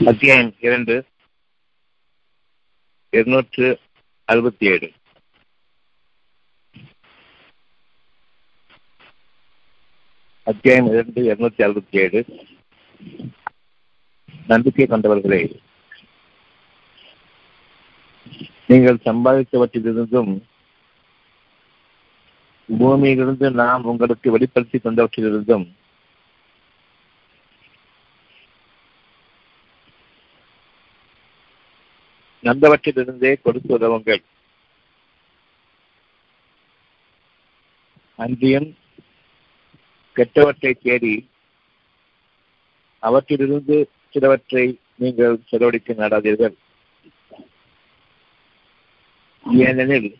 அத்தியாயம் இரண்டு. இருநூற்று அறுபத்தி ஏழு அத்தியாயம் இரண்டு இருநூத்தி அறுபத்தி ஏழு நம்பிக்கை கொண்டவர்களே நீங்கள் சம்பாதித்தவற்றிலிருந்தும் பூமியிலிருந்து நாம் உங்களுக்கு வெளிப்படுத்தி தந்தவற்றிலிருந்தும் நல்லவற்றிலிருந்தே கொடுத்து உதவுங்கள். அன்றியும் கெட்டவற்றை தேடி அவற்றிலிருந்து சிலவற்றை நீங்கள் செலவழிக்க நாடாதீர்கள். ஏனெனில்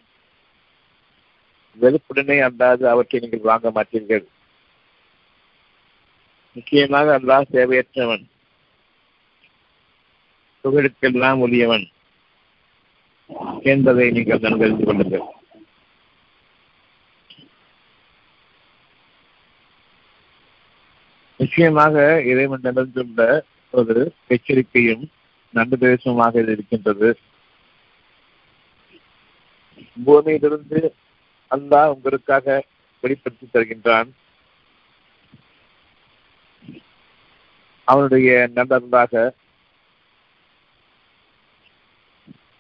வெறுப்புடனே அல்லாது அவற்றை நீங்கள் வாங்க மாட்டீர்கள். நிச்சயமாக அல்லாஹ் தேவையற்றவன் புகழுக்கெல்லாம் உரியவன் என்பதை நீங்கள் நன்கறிந்து கொள்ளுங்கள். நிச்சயமாக இறைவன் நிகழ்ந்துள்ள ஒரு எச்சரிக்கையும் நன்கு இருக்கின்றது. பூமியிலிருந்து அல்லாஹ் உங்களுக்காக வெளிப்படுத்தி தருகின்றான். அவனுடைய நல்லதாக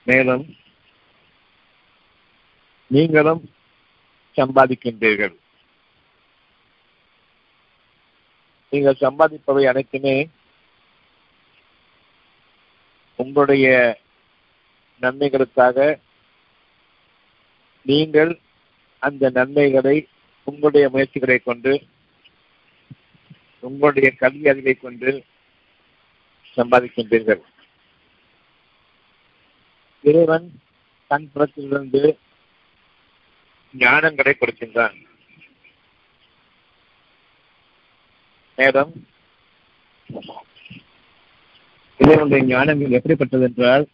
மேலும் நீங்களும் சம்பாதிக்கின்றீர்கள். நீங்கள் சம்பாதிப்பவை அனைத்துமே உங்களுடைய நன்மைகளுக்காக நீங்கள் அந்த நன்மைகளை உங்களுடைய முயற்சிகளை கொண்டு உங்களுடைய கல்வி அறிவை கொண்டு சம்பாதிக்கின்றீர்கள். இறைவன் தன் புறத்திலிருந்து ஞானங்களை கொடுக்கின்றான் மேலும் இறைவனுடைய ஞானங்கள் எப்படிப்பட்டது என்றால்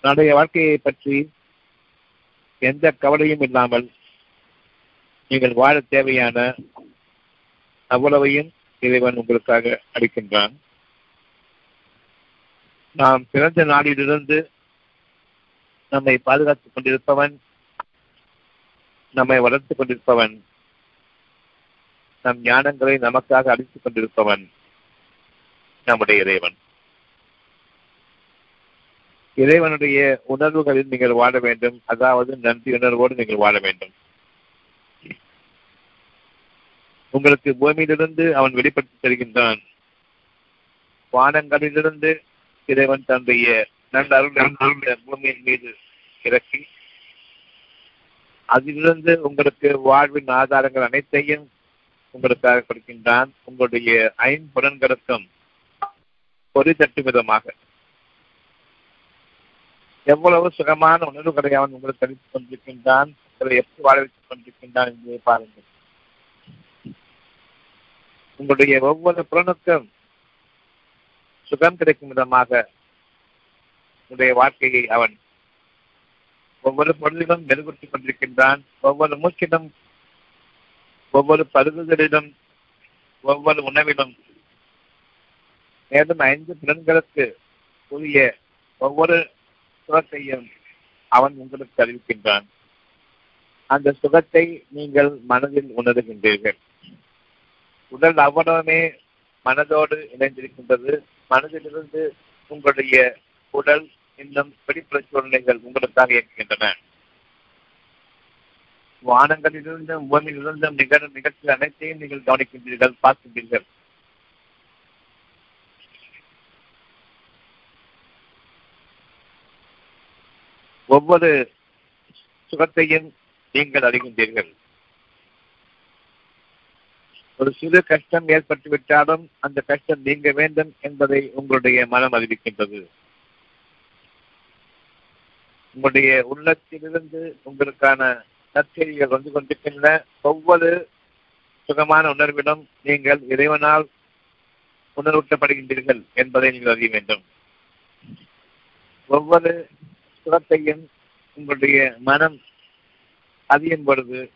தன்னுடைய வாழ்க்கையை பற்றி எந்த கவலையும் இல்லாமல் நீங்கள் வாழ தேவையான அவ்வளவையும் இறைவன் உங்களுக்காக அளிக்கின்றான். நாம் பிறந்த நாளிலிருந்து நம்மை பாதுகாத்துக் கொண்டிருப்பவன் நம்மை வளர்த்துக் கொண்டிருப்பவன் நம் ஞானங்களை நமக்காக அளித்துக் கொண்டிருப்பவன் நம்முடைய இறைவன். இறைவனுடைய உணர்வுகளில் நீங்கள் வாழ வேண்டும். அதாவது நன்றி உணர்வோடு நீங்கள் வாழ வேண்டும். உங்களுக்கு பூமியிலிருந்து அவன் வெளிப்படுத்தி தருகின்றான். வானங்களிலிருந்து இறைவன் தன்னுடைய நல்ல பூமியின் மீது இறக்கி அதிலிருந்து உங்களுக்கு வாழ்வின் ஆதாரங்கள் அனைத்தையும் உங்களுக்காக கொடுக்கின்றான். உங்களுடைய ஐம்புலன்களுக்கும் பொறி தட்டும் விதமாக. எவ்வளவு சுகமான உணர்வுகளை அவன் உங்களுக்கு அளித்துக் கொண்டிருக்கின்றான் எப்படி வாழ வைத்துக் கொண்டிருக்கின்றான் என்பதை பாருங்கள். உங்களுடைய ஒவ்வொரு புலனுக்கும் சுகம் கிடைக்கும் விதமாக உடைய வாழ்க்கையை அவன் ஒவ்வொரு பொருளிலும் மெருகூட்டிக் கொண்டிருக்கின்றான். ஒவ்வொரு மூச்சிலும் ஒவ்வொரு பருகுதலிலும் ஒவ்வொரு உணவிலும். மேலும் ஐந்து புலன்களுக்கு உரிய ஒவ்வொரு சுகத்தையும் அவன் உங்களுக்கு அறிவிக்கின்றான். அந்த சுகத்தை நீங்கள் மனதில் உணர்கின்றீர்கள். உடல் அவ்வளவுமே மனதோடு இணைந்திருக்கின்றது. மனதிலிருந்து உங்களுடைய உடல் இன்னும் வெளிப்புற உங்களுக்காக இருக்கின்றன. வானங்களிலிருந்தும் பூமியிலிருந்தும் நிகழும் நிகழ்ச்சி அனைத்தையும் நீங்கள் கவனிக்கின்றீர்கள் பார்க்கின்றீர்கள். ஒவ்வொரு சுகத்தையும் நீங்கள் அறிகின்றீர்கள். ஒரு சிறு கஷ்டம் ஏற்பட்டுவிட்டாலும் அந்த கஷ்டம் நீங்க வேண்டும் என்பதை உங்களுடைய மனம் அறிவிக்கின்றது. உங்களுடைய உள்ளத்திலிருந்து உங்களுக்கான நற்செய்திகள் வந்து கொண்டிருக்கின்ற ஒவ்வொரு சுகமான உணர்விடம் நீங்கள் இறைவனால் உணர்வூட்டப்படுகின்றீர்கள் என்பதை நீங்கள் அறிய வேண்டும். ஒவ்வொரு சுகத்தையும் உங்களுடைய மனம் அறியும் பொழுது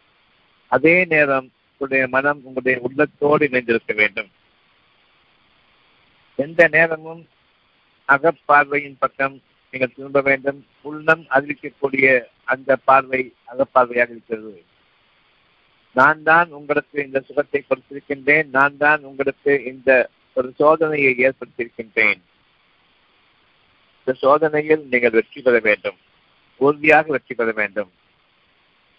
அதே நேரம் உங்களுடைய மனம் உங்களுடைய உள்ளத்தோடு இணைந்திருக்க வேண்டும். எந்த நேரமும் அகப்பார்வையின் பக்கம் நீங்கள் திரும்ப வேண்டும். உள்ளம் அறிவிக்கக்கூடிய அந்த பார்வை அகப்பார்வையாக இருக்கிறது. நான் தான் உங்களுக்கு இந்த சுகத்தை கொடுத்திருக்கின்றேன். நான் தான் உங்களுக்கு இந்த ஒரு சோதனையை ஏற்படுத்தியிருக்கின்றேன். இந்த சோதனையில் நீங்கள் வெற்றி பெற வேண்டும். உறுதியாக வெற்றி பெற வேண்டும்.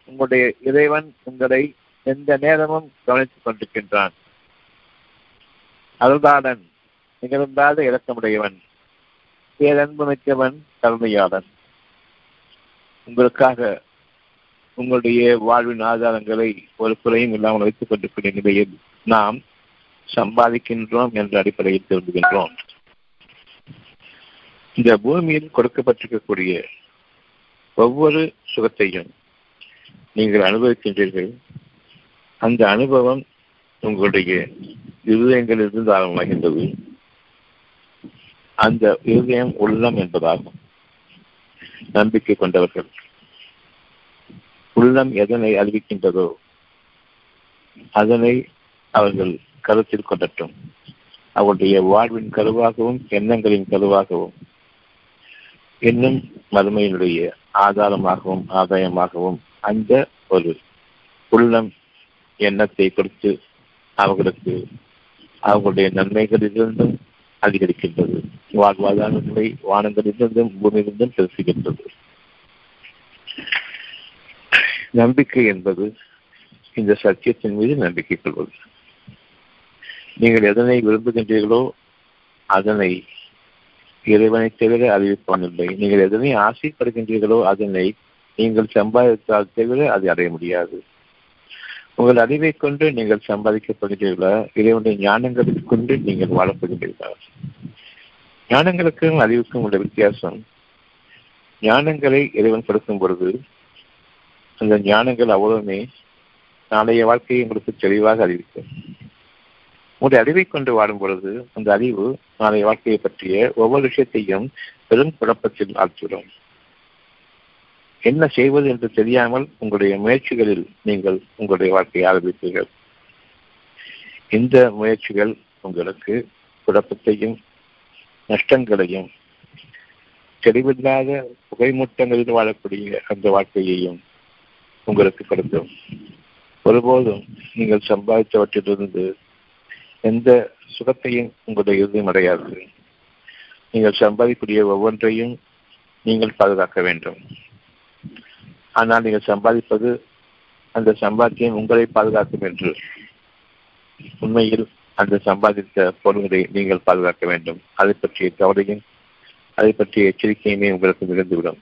உங்களுடைய இறைவன் உங்களை எந்த நேரமும் கவனித்துக் கொண்டிருக்கின்றான். அருள்தாளன் நிகழ்ந்தாத இறக்கமுடையவன் பேரன்பு மிக்கவன் கருணையாளன். உங்களுக்காக உங்களுடைய வாழ்வின் ஆதாரங்களை ஒரு குறையும் இல்லாமல் வைத்துக் கொண்டிருக்கிற நிலையில் நாம் சம்பாதிக்கின்றோம் என்ற அடிப்படையில் திரும்புகின்றோம் இந்த பூமியில் கொடுக்கப்பட்டிருக்கக்கூடிய ஒவ்வொரு சுகத்தையும் நீங்கள் அனுபவிக்கின்றீர்கள். அந்த அனுபவம் உங்களுடைய இருதயங்களிலிருந்து ஆரம்பமாகின்றது அந்த இருதயம் உள்ளம் என்பதாகும். நம்பிக்கை கொண்டவர்கள். உள்ளம் எதனை அறிவிக்கின்றதோ அதனை அவர்கள் கருத்தில் கொண்டட்டும் அவருடைய வாழ்வின் கருவாகவும் எண்ணங்களின் கருவாகவும் இன்னும் மறுமையினுடைய ஆதாரமாகவும் ஆதாயமாகவும் அந்த ஒரு உள்ளம் எண்ணத்தை கொடுத்து அவர்களுக்கு அவர்களுடைய நன்மைகளிலிருந்தும் அதிகரிக்கின்றது. வாழ்வாதாரங்களை வானங்களிலிருந்தும் பூமியிலிருந்தும் பேசுகின்றது நம்பிக்கை என்பது இந்த சத்தியத்தின் மீது நம்பிக்கை கொள்வது. நீங்கள் எதனை விரும்புகின்றீர்களோ அதனை இறைவனை தவிர அறிவிப்பவனில்லை நீங்கள் எதனை ஆசைப்படுகின்றீர்களோ அதனை நீங்கள் சம்பாதித்தால் தவிர அதை அடைய முடியாது. உங்கள் அறிவை கொண்டு நீங்கள் சம்பாதிக்கப் போகின்றீர்களா இறைவனுடைய ஞானங்களை கொண்டு நீங்கள் வாழப்போகின்றீர்களா ஞானங்களுக்கும் அறிவுக்கும் உள்ள வித்தியாசம் ஞானங்களை இறைவன் கொடுக்கும் பொழுது அந்த ஞானங்கள் அவ்வளவுமே நாளைய வாழ்க்கையை உங்களுக்கு தெளிவாக அறிவிக்கும். உங்களுடைய அறிவை கொண்டு வாடும் பொழுது அந்த அறிவு நாளைய வாழ்க்கையை பற்றிய ஒவ்வொரு விஷயத்தையும் பெரும் குழப்பத்தில் ஆழ்த்திவிடும். என்ன செய்வது என்று தெரியாமல் உங்களுடைய முயற்சிகளில் நீங்கள் உங்களுடைய வாழ்க்கையை ஆரம்பிப்பீர்கள். இந்த முயற்சிகள் உங்களுக்கு குழப்பத்தையும் நஷ்டங்களையும் தெளிவில்லாத புகைமூட்டங்களில் வாழக்கூடிய அந்த வாழ்க்கையையும் உங்களுக்கு கொடுக்கும். ஒருபோதும் நீங்கள் சம்பாதித்தவற்றிலிருந்து எந்த சுகத்தையும் உங்களுடைய இறுதியும் அடையாது. நீங்கள் சம்பாதிக்கூடிய ஒவ்வொன்றையும் நீங்கள் பாதுகாக்க வேண்டும். ஆனால் நீங்கள் சம்பாதிப்பது அந்த சம்பாத்தியம் உங்களை பாதுகாக்கும் என்று. உண்மையில் அந்த சம்பாதித்த பொருள்களை நீங்கள் பாதுகாக்க வேண்டும். அதை பற்றிய கவலையும் அதை பற்றிய எச்சரிக்கையுமே உங்களுக்கு மிகுந்துவிடும்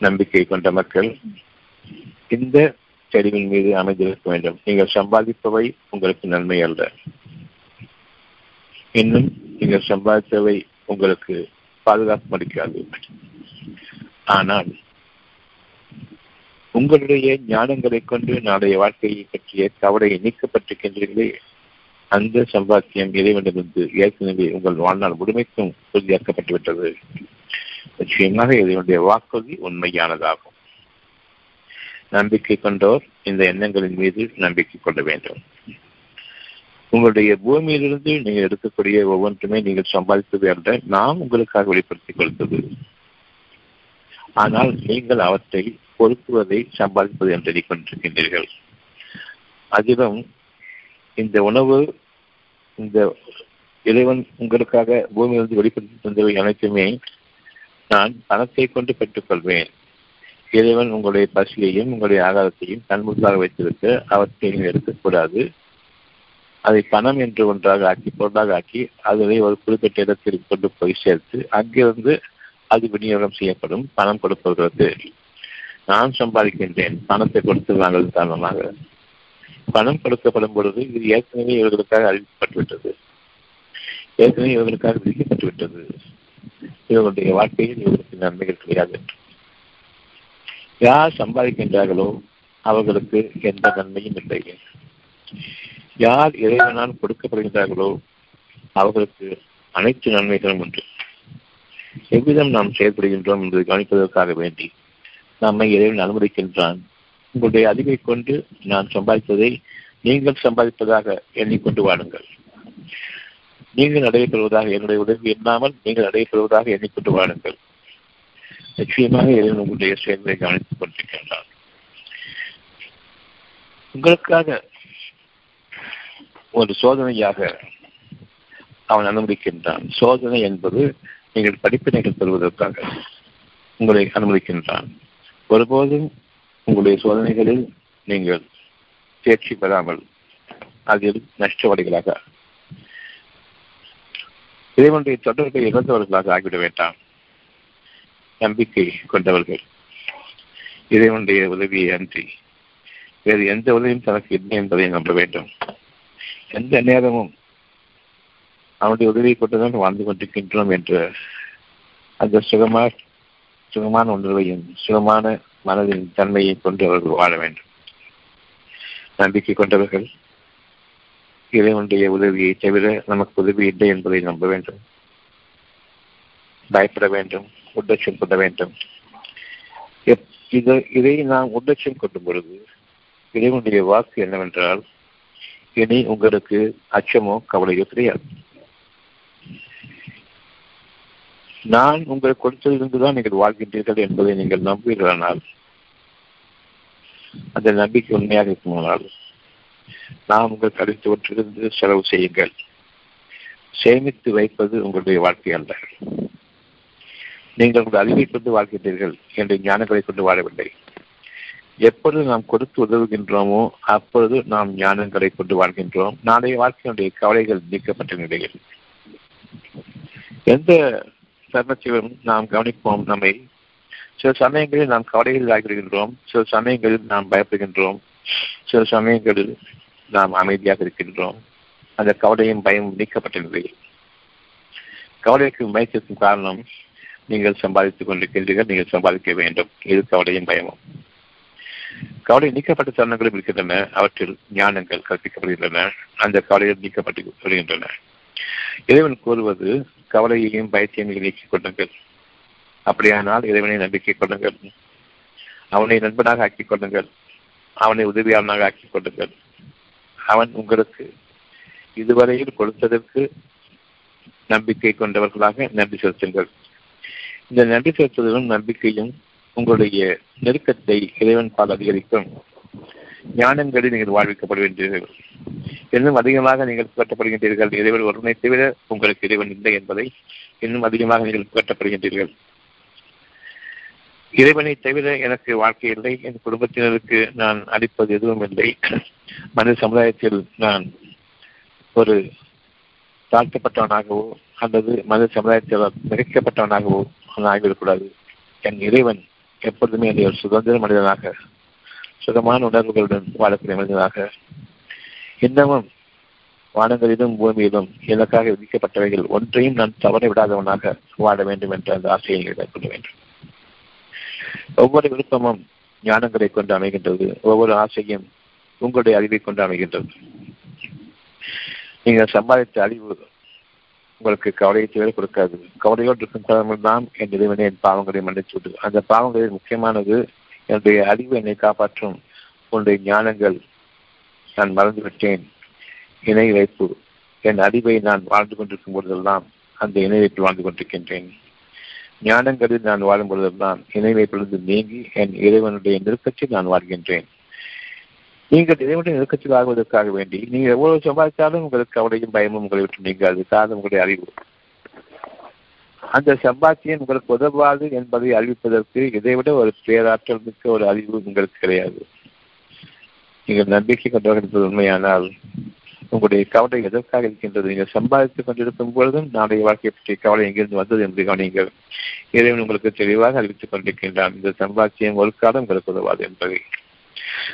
நம்பிக்கை கொண்ட மக்கள் இந்த தெளிவின் மீது அமைந்திருக்க வேண்டும். நீங்கள் சம்பாதிப்பவை உங்களுக்கு நன்மை அல்ல. இன்னும் நீங்கள் சம்பாதித்தவை உங்களுக்கு பாதுகாப்பு அளிக்காது. ஆனால் உங்களுடைய ஞானங்களை கொண்டு நாளைய வாழ்க்கையை பற்றிய கவலையை நீக்கப்பட்டிருக்கின்றீர்களே. அந்த சம்பாத்தியம் இறைவனிலிருந்து ஏற்கனவே உங்கள் வாழ்நாள் முழுமைக்கும் உறுதியாக்கப்பட்டுவிட்டது. நிச்சயமாக இதனுடைய வாக்குறுதி உண்மையானதாகும். நம்பிக்கை கொண்டோர் இந்த எண்ணங்களின் மீது நம்பிக்கை கொள்ள வேண்டும். உங்களுடைய பூமியிலிருந்து நீங்கள் எடுக்கக்கூடிய ஒவ்வொன்றுமே நீங்கள் சம்பாதித்தது அல்ல நாம் உங்களுக்காக வெளிப்படுத்திக் கொடுத்தது ஆனால் நீங்கள் அவற்றை பொருத்துவதை சம்பாதிப்பது என்று எண்ணிக்கொண்டிருக்கின்றீர்கள் அதிலும் இந்த உணவு இந்த இறைவன் உங்களுக்காக பூமியிலிருந்து வெளிப்படுத்தி தந்தவை அனைத்துமே நான் பணத்தை கொண்டு பெற்றுக்கொள்வேன். இறைவன் உங்களுடைய பசியையும் உங்களுடைய ஆகாரத்தையும் கண்முள்ளாக வைத்திருக்க அவற்றை நீங்கள் எடுக்கக்கூடாது. அதை பணம் என்று ஒன்றாக ஆக்கி பொருளாக ஆக்கி அதனை ஒரு குறிப்பிட்ட இடத்திற்கு கொண்டு போய் சேர்த்து அங்கிருந்து அது விநியோகம் செய்யப்படும் பணம் கொடுப்பவர்களுக்கு. நான் சம்பாதிக்கின்றேன். பணத்தை கொடுத்து காரணமாக. பணம் கொடுக்கப்படும் பொழுது இது ஏற்கனவே இவர்களுக்காக அறிவிக்கப்பட்டுவிட்டது. ஏற்கனவே இவர்களுக்காக விதிக்கப்பட்டுவிட்டது. இவர்களுடைய வாழ்க்கையில் இவர்களுக்கு நன்மைகள் கிடையாது. யார் சம்பாதிக்கின்றார்களோ அவர்களுக்கு எந்த நன்மையும் இல்லை. யார் இறைவனால் கொடுக்கப்படுகின்றார்களோ அவர்களுக்கு அனைத்து நன்மைகளும் உண்டு. எவ்விதம் நாம் செயல்படுகின்றோம் என்று கவனிப்பதற்காக வேண்டி நம்மை இறைவன் அனுமதிக்கின்றான். உங்களுடைய அறிவை கொண்டு நான் சம்பாதித்ததை நீங்கள் சம்பாதிப்பதாக எண்ணிக்கொண்டு வாடுங்கள். நீங்கள் நடைபெறுவதாக என்னுடைய உதவி இல்லாமல் நீங்கள் நடைபெறுவதாக எண்ணிக்கொண்டு வாழுங்கள் நிச்சயமாக இறைவன் உங்களுடைய செயல்களை கவனித்துக் கொண்டிருக்கின்றான். உங்களுக்காக ஒரு சோதனையாக அவன் அனுமதிக்கின்றான். சோதனை என்பது நீங்கள் படிப்பினைகள் பெறுவதற்காக உங்களை அனுமதிக்கின்றான். ஒருபோதும் உங்களுடைய சோதனைகளில் நீங்கள் தேர்ச்சி பெறாமல் அதில் நஷ்டவாளிகளாக இறைவனுடைய தொடர்பை இழந்தவர்களாக ஆகிவிட வேண்டாம். நம்பிக்கை கொண்டவர்கள். இறைவனுடைய உதவியை அன்றி வேறு எந்த உதவியும் தனக்கு இல்லை என்பதை நம்ப வேண்டும். எந்த நேரமும் அவனுடைய உதவியை கொண்டுதான் வாழ்ந்து கொண்டிருக்கின்றோம் என்ற அந்த சுகமாக சுகமான உணர்வையும் சுகமான மனதின் தன்மையை கொண்டு அவர்கள் வாழ வேண்டும். நம்பிக்கை கொண்டவர்கள் இறைவனுடைய உதவியை தவிர நமக்கு உதவி இல்லை என்பதை நம்ப வேண்டும். பயப்பட வேண்டும் உட்டச்சம் கொள்ள வேண்டும். இது இதை நாம் உட்டச்சம் கொள்ளும் பொழுது இறைவனுடைய வாக்கு என்னவென்றால் இனி உங்களுக்கு அச்சமோ கவலையோ கிடையாது. நான் உங்கள் கொடுத்ததிலிருந்துதான் நீங்கள் வாழ்கின்றீர்கள் என்பதை நீங்கள் நம்புவீர்களானால் அந்த நம்பிக்கை உண்மையாக இருக்குமானால் நாம் உங்கள் கழித்தவற்றிலிருந்து செலவு செய்யுங்கள். சேமித்து வைப்பது உங்களுடைய வாழ்க்கை அல்ல. நீங்கள் உங்கள் அறிவை கொண்டு வாழ்கின்றீர்கள் என்ற ஞானங்களை கொண்டு வாழவில்லை. எப்பொழுது நாம் கொடுத்து உதவுகின்றோமோ அப்பொழுது நாம் ஞானங்களை கொண்டு வாழ்கின்றோம். நாளைய வாழ்க்கையினுடைய கவலைகள் நீக்கப்பட்ட நிலையில். எந்த தருணத்திலும் நாம் கவனிப்போம் நம்மை. சில சமயங்களில் நாம் கவலைகளில் ஆகிவிடுகின்றோம். சில சமயங்களில் நாம் பயப்படுகின்றோம். சில சமயங்களில் நாம் அமைதியாக இருக்கின்றோம். அந்த கவலையும் பயம் நீக்கப்பட்ட கவலைக்கு மயக்கத்தின் காரணம் நீங்கள் சம்பாதித்துக் கொண்டிருக்கின்றீர்கள் நீங்கள் சம்பாதிக்க வேண்டும். இது கவலையும் பயமும். கவலை நீக்கப்பட்ட தருணங்களும் இருக்கின்றன. அவற்றில் ஞானங்கள் கற்பிக்கப்படுகின்றன. அந்த கவலைகள் நீக்கப்பட்டு வருகின்றன. இறைவன் கூறுவது கவலையையும் பயத்தையும் நீக்கிக் கொள்ளுங்கள். அப்படியானால் இறைவனை நம்பிக்கை கொள்ளுங்கள். அவனை நண்பனாக ஆக்கிக் கொள்ளுங்கள். அவனை உதவியாளனாக ஆக்கிக் கொள்ளுங்கள். அவன் உங்களுக்கு இதுவரையில் கொடுத்ததற்கு நம்பிக்கை கொண்டவர்களாக நன்றி செலுத்துங்கள். இந்த நன்றி செலுத்துவதும் நம்பிக்கையும் உங்களுடைய நெருக்கத்தை இறைவன் பால் அதிகரிக்கும். ஞானங்களில் நீங்கள் வாழ்விக்கப்படுகின்றீர்கள் இன்னும் அதிகமாக நீங்கள் புகட்டப்படுகின்றீர்கள். இறைவன் ஒருவனை தவிர உங்களுக்கு இறைவன் இல்லை என்பதை இன்னும் அதிகமாக நீங்கள் புகட்டப்படுகின்றீர்கள். இறைவனை தவிர எனக்கு வாழ்க்கை இல்லை. என் குடும்பத்தினருக்கு நான் அளிப்பது எதுவும் இல்லை. மனித சமுதாயத்தில் நான் ஒரு தாழ்த்தப்பட்டவனாகவோ அல்லது மனித சமுதாயத்தில் மிகைக்கப்பட்டவனாகவோ நான் ஆகிவிடக்கூடாது. என் இறைவன் எப்பொழுதுமே என்னை ஒரு சுதந்திர மனிதனாக சுகமான உணர்வுகளுடன் வாழக்கூடிய மனிதனாக. இன்னமும் வானங்களிலும் பூமியிலும் எனக்காக விதிக்கப்பட்டவைகள் ஒன்றையும் நான் தவற விடாதவனாக வாழ வேண்டும் என்ற அந்த ஆசையை மேற்கொள்ள வேண்டும். ஒவ்வொரு விருப்பமும் ஞானங்களை கொண்டு அமைகின்றது. ஒவ்வொரு ஆசையும் உங்களுடைய அறிவை கொண்டு அமைகின்றது. நீங்கள் சம்பாதித்த அறிவு உங்களுக்கு கவலையை தவிர கொடுக்காது. கவலையோடு இருக்கும் நாம் தான் என் இறைவனை என் பாவங்களை மன்னித்து விடு. அந்த பாவங்களில் முக்கியமானது என்னுடைய அறிவு என்னை காப்பாற்றும். உன்னுடைய ஞானங்கள் நான் மறந்துவிட்டேன். இணை வைப்பு. என் அறிவை நான் வாழ்ந்து கொண்டிருக்கும் பொழுதெல்லாம் அந்த இணை வைப்பில் வாழ்ந்து கொண்டிருக்கின்றேன். ஞானங்களில் நான் வாழும் பொழுதெல்லாம் இணை வைப்பிலிருந்து நீங்கி என் இறைவனுடைய நெருக்கத்தில் நான் வாழ்கின்றேன். நீங்கள் இறைவனுடைய நெருக்கத்தில் ஆகுவதற்காக வேண்டி நீங்கள் எவ்வளவு சம்பாதித்தாலும் உங்களுக்கு கவலையும் பயமும் உங்களை விட்டு நீங்காது. காரணம் உங்களுடைய அறிவு. அந்த சம்பாத்தியம் உங்களுக்கு உதவாது என்பதை அறிவிப்பதற்கு இதைவிட ஒரு பேராற்றல் மிக்க ஒரு அறிவு உங்களுக்கு கிடையாது. நீங்கள் நம்பிக்கை கொண்டவர்கள் என்பது உண்மையானால் உங்களுடைய கவலை எதற்காக இருக்கின்றது? நீங்கள் சம்பாதித்துக் கொண்டிருக்கும் பொழுதும் நாளைய வாழ்க்கையை பற்றிய கவலை எங்கிருந்து வந்தது என்று கவனிங்கள் இறைவன் உங்களுக்கு தெளிவாக அறிவித்துக் கொண்டிருக்கின்றான். இந்த சம்பாத்தியம் ஒரு காலம் உங்களுக்கு உதவாது என்பதை.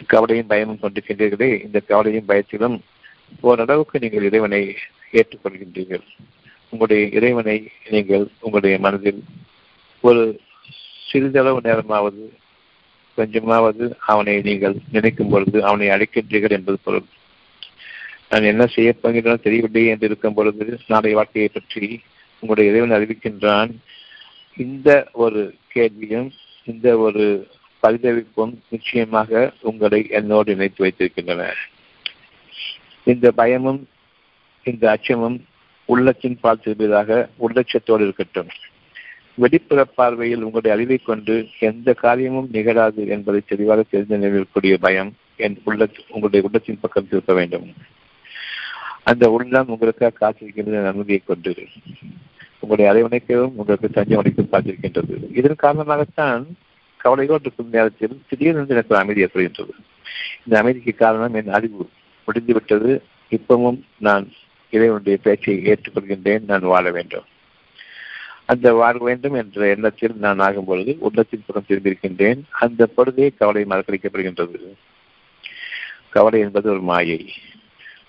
கவலையும் பயமும் கொண்டிருக்கின்றீர்களே. இந்த கவலையும் பயத்திலும் ஓரளவுக்கு நீங்கள் இறைவனை ஏற்றுக்கொள்கின்றீர்கள். உங்களுடைய இறைவனை நீங்கள் உங்களுடைய மனதில் ஒரு சிறிதளவு நேரமாவது கொஞ்சமாவது அவனை நீங்கள் நினைக்கும் பொழுது அவனை அழைக்கின்றீர்கள் என்பது பொருள். நான் என்ன செய்ய போகிறேன் தெரியவில்லை என்று இருக்கும் பொழுது நாளைய வாழ்க்கையை பற்றி உங்களுடைய இறைவன் அறிவிக்கின்றான். இந்த ஒரு கேள்வியும் இந்த ஒரு பரிதவிப்பும் நிச்சயமாக உங்களை என்னோடு இணைத்து வைத்திருக்கின்றன. இந்த பயமும் இந்த அச்சமும் உள்ளத்தின் பால் திரும்பியதாக உள்ளட்சத்தோடு இருக்கட்டும். வெளிப்புற பார்வையில் உங்களுடைய அறிவை கொண்டு எந்த காரியமும் நிகழாது என்பதை தெளிவாக தெரிந்து நிலவக்கூடிய பயம் என் உள்ள உங்களுடைய உள்ளத்தின் பக்கம் திருப்ப வேண்டும். அந்த உள்ளம் உங்களுக்காக காத்திருக்கின்ற அனுமதியை கொண்டு. உங்களுடைய அரைவணைக்கவும் உங்களுக்கு தஞ்சை வணைக்கும் காத்திருக்கின்றது. இதன் காரணமாகத்தான் கவலையோடு இருக்கும் நேரத்தில் திடீரென்று எனக்கு அமைதி ஏற்படுகின்றது. இந்த அமைதிக்கு காரணம் என் அறிவு. முடிந்துவிட்டது. இப்பவும் நான் இறைவனுடைய பேச்சை ஏற்றுக்கொள்கின்றேன் நான் வாழ வேண்டும். அந்த வாழ வேண்டும் என்ற எண்ணத்தில் நான் ஆகும் பொழுது உள்ளத்தின் புறம் திரும்பியிருக்கின்றேன். அந்த பொழுதே கவலை மறக்கடிக்கப்படுகின்றது கவலை என்பது ஒரு மாயை.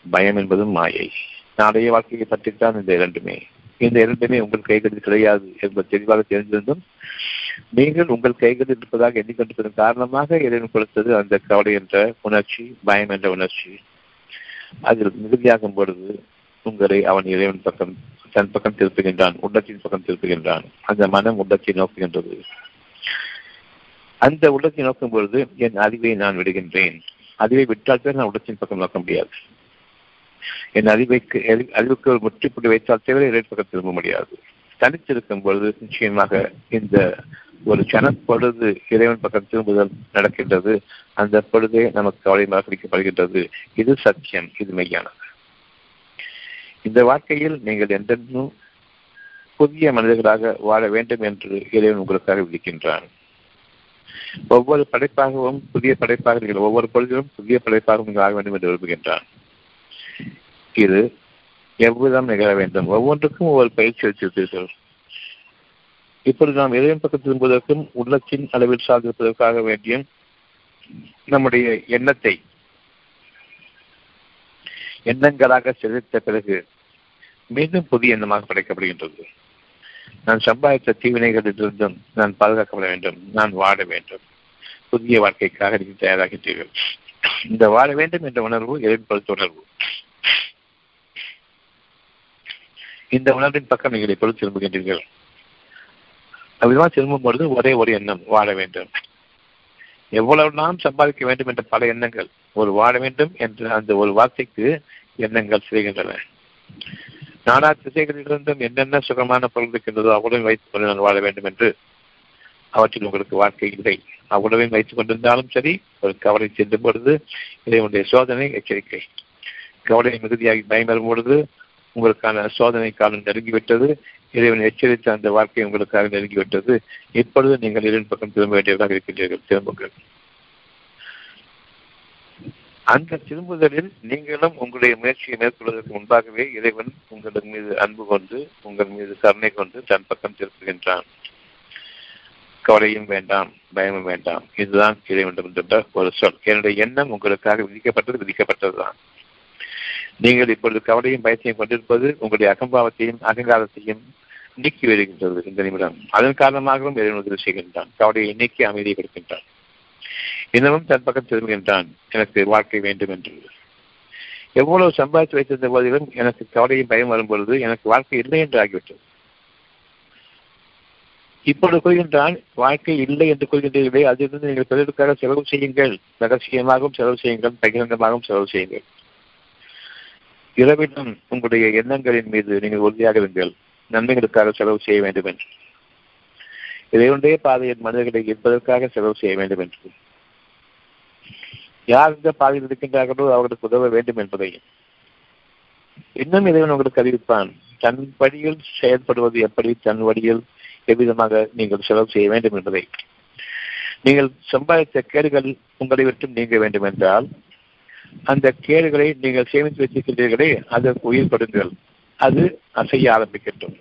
பயம் என்பதும் மாயை. நாளைய வாழ்க்கையை பற்றித்தான் இந்த இரண்டுமே. இந்த இரண்டுமே உங்கள் கைகளில் கிடையாது என்பது தெளிவாக தெரிந்திருந்தும் நீங்கள் உங்கள் கைகளில் இருப்பதாக எண்ணிக்கொண்டிருப்பதன் காரணமாக இறைவன் கொடுத்தது அந்த கவலை என்ற உணர்ச்சி பயம் என்ற உணர்ச்சி. அதில் மிகுதியாகும் பொழுது உங்களை அவன் இறைவன் பக்கம் தன் பக்கம் திருப்புகின்றான் உள்ளத்தின் பக்கம் திருப்புகின்றான். அந்த மனம் உள்ளத்தை நோக்குகின்றது. அந்த உள்ளத்தை நோக்கும் பொழுது என் அறிவை நான் விடுகின்றேன். அறிவை விட்டால் பேர் நான் உள்ளத்தின் பக்கம் நோக்க முடியாது. என் அறிவைக்கு அறிவுக்கு ஒரு முற்றுப்புள்ளி வைத்தால் தவிர இறை பக்கம் திரும்ப முடியாது. தனித்திருக்கும் பொழுது நிச்சயமாக இந்த ஒரு பொழுது இறைவன் பக்கம் திரும்புதல் நடக்கின்றது. அந்த பொழுதே நமக்கு கவலை மறக்கடிக்கப்படுகின்றது இது சத்தியம் இது மெய்யானது. இந்த வாழ்க்கையில் நீங்கள் என்றென்றும் புதிய மனிதர்களாக வாழ வேண்டும் என்று இறைவன் உங்களுக்காக விதிக்கின்றான். ஒவ்வொரு படைப்பாகவும் புதிய படைப்பாக நீங்கள் ஒவ்வொரு பொழுதிலும் புதிய படைப்பாகவும் நீங்கள் ஆக வேண்டும் என்று விரும்புகின்றான். இது எவ்விதம் நிகழ வேண்டும்? ஒவ்வொன்றுக்கும் ஒவ்வொரு பயிற்சி வச்சிருப்பீர்கள் இப்பொழுது நாம் இறைவன் பக்கம் திரும்புவதற்கும் உள்ளத்தின் அளவில் சார்ந்திருப்பதற்காக வேண்டிய நம்முடைய எண்ணத்தை எண்ணங்களாக செலுத்த பிறகு மீண்டும் புதிய எண்ணமாக படைக்கப்படுகின்றது. நான் சம்பாதித்த தீவினைகளிலிருந்தும் நான் பாதுகாக்கப்பட வேண்டும். நான் வாழ வேண்டும். புதிய வாழ்க்கைக்காக நீங்கள் தயாராகின்றீர்கள் இந்த வாழ வேண்டும் என்ற உணர்வு எதிர்படுத்த உணர்வு. இந்த உணர்வின் பக்கம் நீங்கள் எப்பொழுது திரும்புகின்றீர்கள்? அவ்விதமாக திரும்பும் பொழுது ஒரே ஒரு எண்ணம் வாழ வேண்டும். எவ்வளவு நாம் சம்பாதிக்க வேண்டும் என்ற பல எண்ணங்கள் ஒரு வாழ வேண்டும் என்ற அந்த ஒரு வார்த்தைக்கு எண்ணங்கள் செய்கின்றன. நானா திசைகளிலிருந்தும் என்னென்ன சுகமான பொருள் இருக்கின்றதோ அவ்வளவு வைத்துக் கொண்டு நான் வாழ வேண்டும் என்று அவற்றில் உங்களுக்கு வாழ்க்கை இல்லை. அவ்வளவே வைத்துக் கொண்டிருந்தாலும் சரி ஒரு கவலை செல்லும் பொழுது இதனுடைய சோதனை எச்சரிக்கை. கவலை மிகுதியாகி பயன்பெறும் பொழுது உங்களுக்கான சோதனை காலம் நெருங்கிவிட்டது. இறைவன் எச்சரித்த அந்த வாழ்க்கை உங்களுக்காக நெருங்கிவிட்டது. இப்பொழுது நீங்கள் இரண்டு பக்கம் திரும்ப வேண்டியவர்களாக இருக்கின்றீர்கள். திரும்புங்கள். அந்த திரும்புதலில் நீங்களும் உங்களுடைய முயற்சியை மேற்கொள்வதற்கு முன்பாகவே இறைவன் உங்கள் மீது அன்பு கொண்டு உங்கள் மீது கருணை கொண்டு தன் பக்கம் திருப்புகின்றான். கவலையும் வேண்டாம் பயமும் வேண்டாம். இதுதான் இறைவன் என்ற ஒரு சொல். என்னுடைய எண்ணம் உங்களுக்காக விதிக்கப்பட்டது விதிக்கப்பட்டதுதான். நீங்கள் இப்பொழுது கவலையும் பயத்தையும் கொண்டிருப்பது உங்களுடைய அகம்பாவத்தையும் அகங்காரத்தையும் நீக்கி வருகின்றது இந்த நிமிடம். அதன் காரணமாகவும் இறைவன் உதவி செய்கின்றான். கவலையை நீக்கி அமைதியை கொடுக்கின்றான். இன்னமும் தன் பக்கம் திரும்புகின்றான். எனக்கு வாழ்க்கை வேண்டும் என்று. எவ்வளவு சம்பாதித்து வைத்திருந்த போதிலும் எனக்கு கவலையும் பயம் வரும் பொழுது எனக்கு வாழ்க்கை இல்லை என்று ஆகிவிட்டது. இப்பொழுது கூறுகின்றான் வாழ்க்கை இல்லை என்று கூறுகின்றீர்களே அதிலிருந்து நீங்கள் பிறருக்காக செலவு செய்யுங்கள். ரகசியமாகவும் செலவு செய்யுங்கள் பகிரங்கமாகவும் செலவு செய்யுங்கள். இரவிடம் உங்களுடைய எண்ணங்களின் மீது நீங்கள் உறுதியாக இருங்கள். நன்மைகளுக்காக செலவு செய்ய வேண்டும் என்று இறைவனுடைய பாதையில் மனிதர்களை என்பதற்காக செலவு செய்ய வேண்டும் என்று யார் இந்த பாதையில் இருக்கின்றார்களோ அவர்களுக்கு உதவ வேண்டும் என்பதையும் இன்னும் இறைவன் உங்களுக்கு அறிவிப்பான். தன் வழியில் செயல்படுவது எப்படி தன் வழியில் எவ்விதமாக நீங்கள் செலவு செய்ய வேண்டும் என்பதை. நீங்கள் சம்பாதித்த கேடுகள் உங்களை விட்டு நீங்க வேண்டும் என்றால் அந்த கேடுகளை நீங்கள் சேமித்து வைத்திருக்கின்றீர்களே அதற்கு உயிர் கொடுங்கள். அது அசைய ஆரம்பிக்கட்டும்.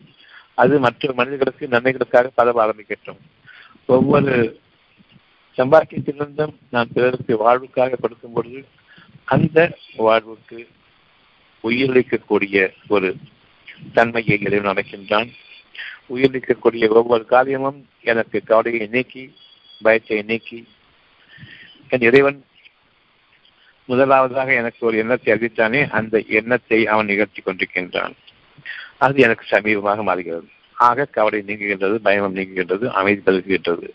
அது மற்ற மனிதர்களுக்கு நன்மைகளுக்காக பரவ ஆரம்பிக்கட்டும். ஒவ்வொரு சம்பாக்கியத்திலிருந்தும் நான் பிறருக்கு வாழ்வுக்காக கொடுக்கும் பொழுது அந்த வாழ்வுக்கு உயிரிழக்கக்கூடிய ஒரு தன்மையை இறைவன் அமைக்கின்றான் உயிரிழக்கக்கூடிய ஒவ்வொரு காரியமும் எனக்கு கவலையை நீக்கி பயத்தை நீக்கி என் இறைவன் முதலாவதாக எனக்கு ஒரு எண்ணத்தை அறிவித்தானே அந்த எண்ணத்தை அவன் நிகழ்த்தி கொண்டிருக்கின்றான். அது எனக்கு சமீபமாக மாறுகிறது. ஆக கவலை நீங்குகின்றது பயமம் நீங்குகின்றது அமைதி பெருகுகின்றது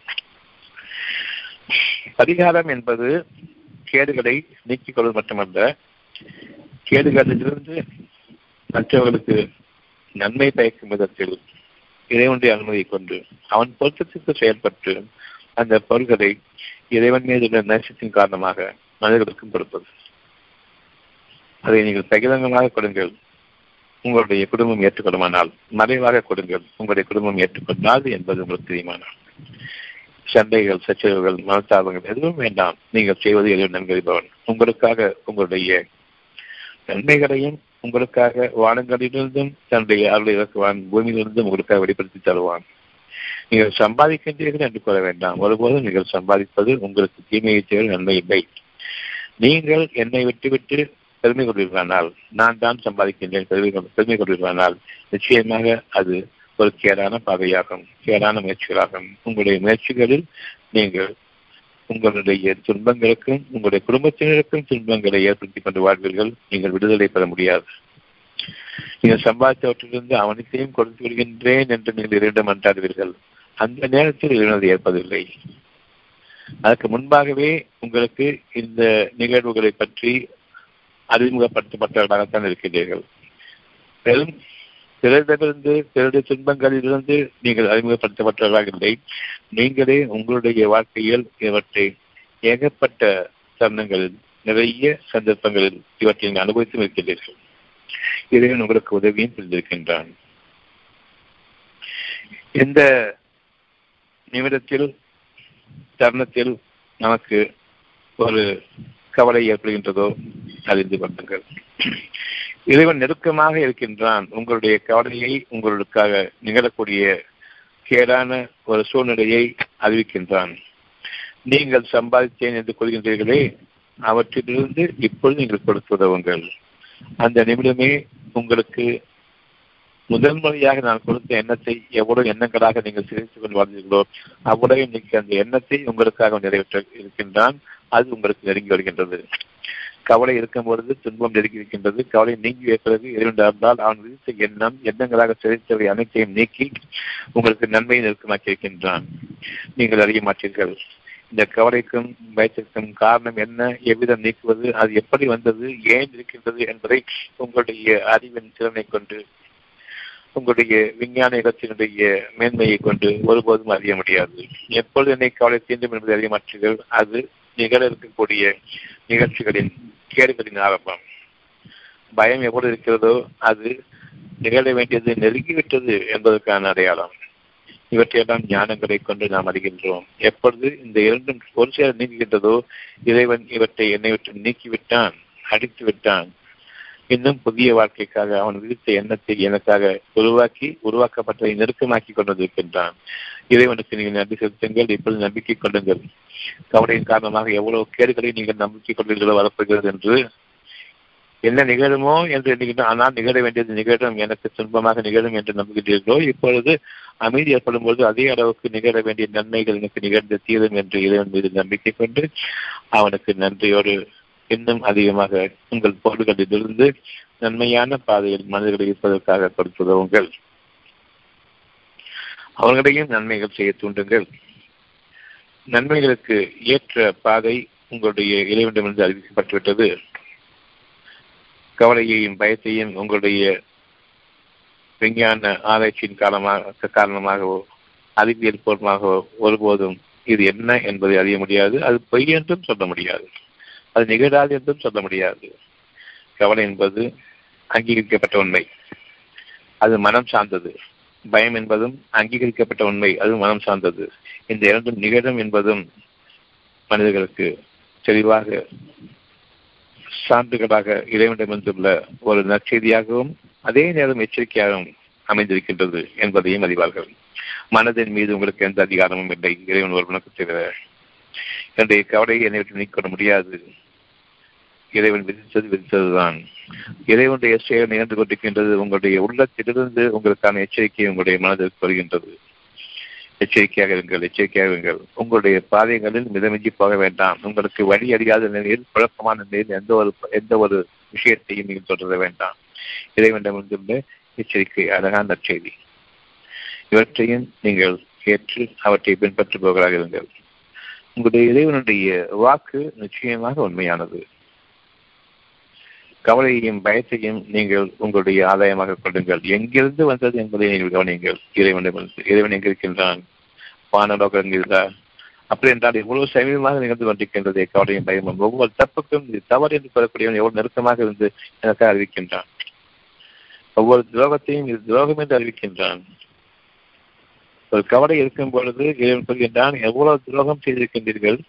பரிகாரம் என்பது கேடுகளை நீக்கிக் கொள்வது மட்டுமல்ல கேடுகளிலிருந்து மற்றவர்களுக்கு நன்மை பயக்கும் விதத்தில் இறைவனுடைய அனுமதியை கொண்டு அவன் பொருத்தத்திற்கு செயல்பட்டு அந்த பொருள்களை இறைவன் மீது உள்ள நேசத்தின் காரணமாக மனிதர்களுக்கும் கொடுப்பது. அதை நீங்கள் சகிதங்களாக கொடுங்கள். உங்களுடைய குடும்பம் ஏற்றுக்கொள்ளுமானால் மறைவாக கொடுங்கள். உங்களுடைய குடும்பம் ஏற்றுக்கொள்ளாது என்பது உங்களுக்கு தெரியுமானால். சண்டைகள் சச்சரவுகள் மனத்தாபங்கள் எதுவும் வேண்டாம். நீங்கள் செய்வது எதுவும் நன்கறிபவன். உங்களுக்காக உங்களுடைய நன்மைகளையும் உங்களுக்காக வானங்களிலிருந்தும் தன்னுடைய அருளை இறக்குவான் பூமியிலிருந்தும் உங்களுக்காக வெளிப்படுத்தி தருவான். நீங்கள் சம்பாதிக்கின்றீர்கள் என்று கூற வேண்டாம். ஒருபோதும் நீங்கள் சம்பாதிப்பது உங்களுக்கு தீமையை தேவை நன்மை இல்லை நீங்கள் என்னை விட்டுவிட்டு பெருமை கொள்வீர்களானால் நான் தான் சம்பாதிக்கின்றேன் பெருமை பெருமை கொள்வீர்களானால் நிச்சயமாக அது ஒரு கேடான பாதையாகும் கேடான முயற்சிகளாகும். உங்களுடைய முயற்சிகளில் நீங்கள் உங்களுடைய துன்பங்களுக்கும் உங்களுடைய குடும்பத்தினருக்கும் துன்பங்களை ஏற்படுத்திக் கொண்டு வாழ்வீர்கள். நீங்கள் விடுதலை பெற முடியாது. நீங்கள் சம்பாதித்தவற்றிலிருந்து அவனத்தையும் கொடுத்து விடுகின்றேன் என்று நீங்கள் இரண்டும் அன்றாடுவீர்கள். அந்த நேரத்தில் இறைவனது ஏற்பதில்லை. அதற்கு முன்பாகவே உங்களுக்கு இந்த நிகழ்வுகளை பற்றி அறிமுகப்படுத்தப்பட்டவர்களாகத்தான் இருக்கின்றீர்கள். மேலும் பிறரிடமிருந்து பிறருடைய துன்பங்களிலிருந்து நீங்கள் அறிமுகப்படுத்தப்பட்டவர்களாக இல்லை. நீங்களே உங்களுடைய வாழ்க்கையில் இவற்றை ஏகப்பட்ட தருணங்களில் நிறைய சந்தர்ப்பங்களில் இவற்றை நீங்கள் அனுபவித்தும் இருக்கிறீர்கள். இறைவன் உங்களுக்கு உதவியும் புரிந்திருக்கின்றான். இந்த நிமிடத்தில் தருணத்தில் நமக்கு ஒரு கவலை ஏற்படுகின்றதோ அறிந்து கொள்ளுங்கள். இறைவன் நெருக்கமாக இருக்கின்றான். உங்களுடைய கவலையை உங்களுக்காக நிகழக்கூடிய கேடான ஒரு சூழ்நிலையை அறிவிக்கின்றான். நீங்கள் சம்பாதித்தேன் என்று கொள்கின்றீர்களே அவற்றிலிருந்து இப்பொழுது நீங்கள் கொடுத்து உதவுங்கள். அந்த நிமிடமே உங்களுக்கு முதல் முறையாக நான் கொடுத்த எண்ணத்தை எவ்வளவு எண்ணங்களாக நீங்கள் சிரித்துக் கொண்டு வாழ்ந்தீர்களோ அவ்வளவு இன்னைக்கு அந்த எண்ணத்தை உங்களுக்காக நிறைவேற்ற இருக்கின்றான். அது உங்களுக்கு நெருங்கி வருகின்றது. கவலை இருக்கும் பொழுது துன்பம் நெருங்கி இருக்கின்றது கவலை நீங்கி பிறகு இருந்தால் அவன் விதித்த எண்ணம் எண்ணங்களாக சிதைத்தவை அனைத்தையும் நீக்கி உங்களுக்கு நன்மையை நெருக்கமாக்கியிருக்கின்றான். நீங்கள் அறிய மாட்டீர்கள். இந்த கவலைக்கும் பயத்திற்கும் காரணம் என்ன? எவ்விதம் நீக்குவது? அது எப்படி வந்தது? ஏன் இருக்கின்றது என்பதை உங்களுடைய அறிவின் திறனை கொண்டு உங்களுடைய விஞ்ஞான இடத்தினுடைய மேன்மையை கொண்டு ஒருபோதும் அறிய முடியாது. எப்பொழுது என்னை கவலை தீண்டும் என்பதை அறிய மாற்றீர்கள் அது நிகழ இருக்கக்கூடிய நிகழ்ச்சிகளின் கேடுகளின் ஆரம்பம். பயம் எப்படி இருக்கிறதோ அது நிகழ வேண்டியது நெருங்கிவிட்டது என்பதற்கான அடையாளம். இவற்றையெல்லாம் ஞானங்களை கொண்டு நாம் அறிகின்றோம். எப்பொழுது இந்த இரண்டும் ஒரு சேர நீங்குகின்றதோ இறைவன் இவற்றை என்னை விட்டு நீக்கிவிட்டான் அடித்து விட்டான் இன்னும் புதிய வாழ்க்கைக்காக அவன் விதித்த எண்ணத்தை எனக்காக உருவாக்கி உருவாக்கப்பட்டதை நெருக்கமாக்கி கொண்டிருக்கின்றான். இறைவனுக்கு நீங்கள் நன்றி செலுத்துங்கள் இப்பொழுது நம்பிக்கை கொள்ளுங்கள். கவலையின் காரணமாக எவ்வளவு கேடுகளை நீங்கள் நம்பிக்கை கொண்டீர்களோ வரப்படுகிறது என்று. என்ன நிகழுமோ என்று எண்ணுகின்றோம் ஆனால் நிகழ வேண்டியது நிகழும். எனக்கு துன்பமாக நிகழும் என்று நம்புகின்றீர்களோ இப்பொழுது அமைதி ஏற்படும் பொழுது அதே அளவுக்கு நிகழ வேண்டிய நன்மைகள் எனக்கு நிகழ்ந்த தீரும் என்று இறைவன் மீது நம்பிக்கை கொண்டு அவனுக்கு நன்றியோடு இன்னும் அதிகமாக உங்கள் பொருள்களிலிருந்து நன்மையான பாதையில் மனிதர்களை இருப்பதற்காக கொடுத்துதவுங்கள் அவர்களையும் நன்மைகள் செய்ய தூண்டுங்கள். நன்மைகளுக்கு ஏற்ற பாதை உங்களுடைய இறைவனிடமிருந்து அறிவிக்கப்பட்டுவிட்டது. கவலையையும் பயத்தையும் உங்களுடைய விஞ்ஞான ஆராய்ச்சியின் காரணமாக காரணமாகவோ அறிவியல் பூர்வமாகவோ ஒருபோதும் இது என்ன என்பதை அறிய முடியாது. அது பொய் என்றும் சொல்ல முடியாது. அது நிகழாது என்றும் சொல்ல முடியாது. கவலை என்பது அங்கீகரிக்கப்பட்ட உண்மை. அது மனம் சார்ந்தது. பயம் என்பதும் அங்கீகரிக்கப்பட்ட உண்மை. அது மனம் சார்ந்தது. இந்த இரண்டும் நிகழும் என்பதும் மனிதர்களுக்கு தெளிவாக சான்றுகளாக இறைவனிடமிருந்துள்ள ஒரு நற்செய்தியாகவும் அதே நேரம் எச்சரிக்கையாகவும் அமைந்திருக்கின்றது என்பதையும் அறிவார்கள். மனதின் மீது உங்களுக்கு எந்த அதிகாரமும் இல்லை. இறைவன் ஒருவனுக்கு தவிர. என்னுடைய கவலையை என்னை விட்டு நீக்க முடியாது. இறைவன் விதித்தது விதித்ததுதான். இறைவனுடைய செயல் நிகழ்ந்து கொண்டிருக்கின்றது உங்களுடைய உள்ளத்திலிருந்து உங்களுக்கான எச்சரிக்கை உங்களுடைய மனதிற்கு வருகின்றது. எச்சரிக்கையாக இருங்கள் எச்சரிக்கையாக இருங்கள். உங்களுடைய பாதைகளில் மிதமிஞ்சி போக வேண்டாம். உங்களுக்கு வழி அறியாத நிலையில் குழப்பமான நிலையில் எந்த ஒரு எந்த ஒரு விஷயத்தையும் நீங்கள் தொடர வேண்டாம். இறைவனிடமிருந்துள்ள எச்சரிக்கை அழகான நற்செய்தி இவற்றையும் நீங்கள் ஏற்று அவற்றை பின்பற்றுபவர்களாக இருங்கள். உங்களுடைய இறைவனுடைய வாக்கு நிச்சயமாக உண்மையானது. கவலையையும் பயத்தையும் நீங்கள் உங்களுடைய ஆதாயமாக கொள்ளுங்கள். எங்கிருந்து வந்தது என்பதை நீங்கள் கவனியுங்கள். இறைவன் இறைவன் எங்கிருக்கின்றான் வானலோகம் என்கிறார் அப்படி என்றால் இவ்வளவு சமீபமாக நிகழ்ந்து கொண்டிருக்கின்றது கவலையும் பயமும். ஒவ்வொரு தப்புக்கும் இது தவறு என்று சொல்லக்கூடியவன் எவ்வளவு நெருக்கமாக இருந்து எனக்காக அறிவிக்கின்றான். ஒவ்வொரு துரோகத்தையும் இது துரோகம் என்று அறிவிக்கின்றான். ஒரு கவலை இருக்கும் பொழுது இறைவன் சொல்கின்றான் எவ்வளவு துரோகம் செய்திருக்கின்றீர்கள்?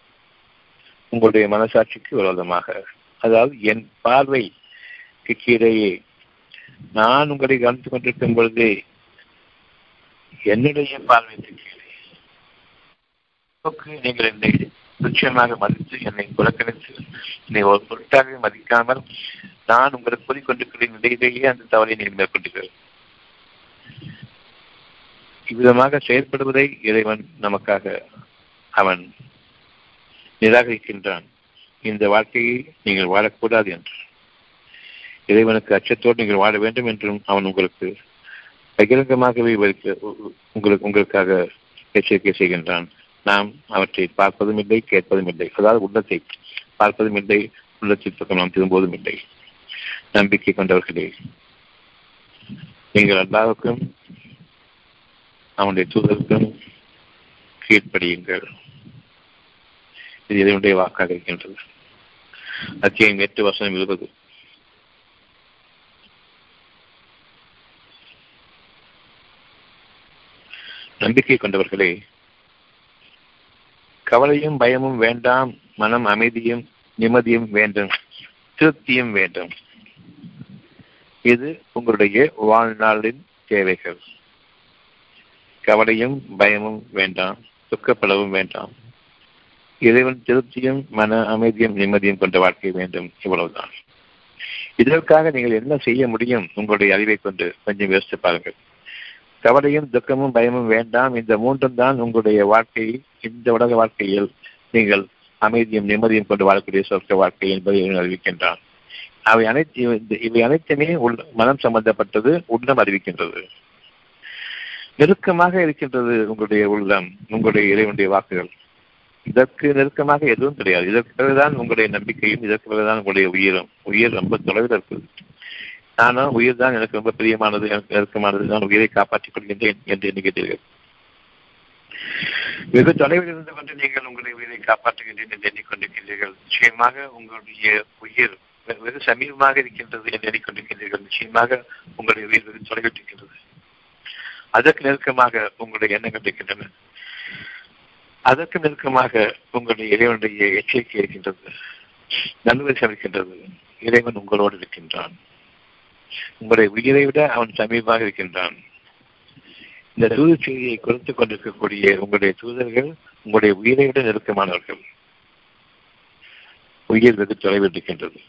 உங்களுடைய மனசாட்சிக்கு விரோதமாக. அதாவது என் பார்வை பார்வைக்கு கீழேயே நான் உங்களை கவனித்துக் கொண்டிருக்கும் பொழுது என்னுடைய பார்வைக்கு கீழே நீங்கள் என்னை துச்சமாக மதித்து என்னை புறக்கணித்து என்னை ஒரு பொருட்டாக மதிக்காமல் நான் உங்களுக்கு கூறிக்கொண்டிருக்கிற நிலையிலேயே அந்த தவறை நீங்கள் மேற்கொண்டீர்கள். இவ்விதமாக செயல்படுவதை இறைவன் நமக்காக அவன் நிராகரிக்கின்றான். இந்த வாழ்க்கையை நீங்கள் வாழக்கூடாது என்று. இறைவனுக்கு அச்சத்தோடு நீங்கள் வாழ வேண்டும் என்றும் அவன் உங்களுக்கு பகிரங்கமாகவே உங்களுக்கு உங்களுக்காக எச்சரிக்கை செய்கின்றான். நாம் அவற்றை பார்ப்பதும் இல்லை கேட்பதும் இல்லை. அதாவது உள்ளத்தை பார்ப்பதும் இல்லை உள்ளத்தின் பக்கம் நாம் திரும்புவதும் இல்லை. நம்பிக்கை கொண்டவர்களே நீங்கள் அல்லாவுக்கும் அவனுடைய தூதருக்கும் கீழ்ப்படியுங்கள். இது இதனுடைய வாக்காக இருக்கின்றது. அத்தியாயம் எட்டு வசனம் இருபது. நம்பிக்கை கொண்டவர்களே கவலையும் பயமும் வேண்டாம் மனம் அமைதியும் நிம்மதியும் வேண்டும் திருப்தியும் வேண்டும். இது உங்களுடைய வாழ்நாளின் தேவைகள். கவலையும் பயமும் வேண்டாம் துக்கப்படவும் வேண்டாம். இறைவன் திருப்தியும் மன அமைதியும் நிம்மதியும் கொண்ட வாழ்க்கை வேண்டும் இவ்வளவுதான். இதற்காக நீங்கள் என்ன செய்ய முடியும்? உங்களுடைய அறிவை கொண்டு கொஞ்சம் யோசித்து பாருங்கள். கவலையும் துக்கமும் பயமும் வேண்டாம். இந்த மூன்றும் தான் உங்களுடைய வாழ்க்கை இந்த உலக வாழ்க்கையில் நீங்கள் அமைதியும் நிம்மதியும் கொண்டு வாழக்கூடிய சொர்க்க வாழ்க்கை என்பதை அறிவிக்கின்றான். அவை அனைத்து இவை அனைத்துமே உள் மனம் சம்பந்தப்பட்டது உள்ளம் அறிவிக்கின்றது. நெருக்கமாக இருக்கின்றது உங்களுடைய உள்ளம் உங்களுடைய இறைவனுடைய வாக்குகள். இதற்கு நெருக்கமாக எதுவும் கிடையாது. இதற்கு பிறகுதான் உங்களுடைய நம்பிக்கையும் இதற்கு பிறகுதான் உங்களுடைய உயிரும். உயிர் ரொம்ப தொலைவில் இருக்குது. நானும் உயிர் தான் எனக்கு ரொம்ப பிரியமானது எனக்கு நெருக்கமானது நான் உயிரை காப்பாற்றிக் கொள்கின்றேன் என்று எண்ணுகிறீர்கள் வெகு தொலைவில் இருந்து கொண்டு நீங்கள் உங்களுடைய உயிரை காப்பாற்றுகின்றேன் என்று எண்ணிக்கொண்டிருக்கின்றீர்கள் நிச்சயமாக உங்களுடைய உயிர் வெகு சமீபமாக இருக்கின்றது என்று எண்ணிக்கொண்டிருக்கின்றீர்கள் நிச்சயமாக உங்களுடைய உயிர் வெகு தொலைவில் இருக்கின்றது. அதற்கு நெருக்கமாக உங்களுடைய எண்ணங்கள் இருக்கின்றன. அதற்கு நெருக்கமாக உங்களுடைய இறைவனுடைய எச்சரிக்கை இருக்கின்றது. நல்வரிசம் இருக்கின்றது. இறைவன் உங்களோடு இருக்கின்றான். உங்களுடைய உயிரை விட அவன் சமீபமாக இருக்கின்றான். இந்த தூது செய்தியை கொடுத்து கொண்டிருக்கக்கூடிய உங்களுடைய தூதர்கள் உங்களுடைய உயிரை விட நெருக்கமானவர்கள். உயிர் வெகு தொலைவில் இருக்கின்றது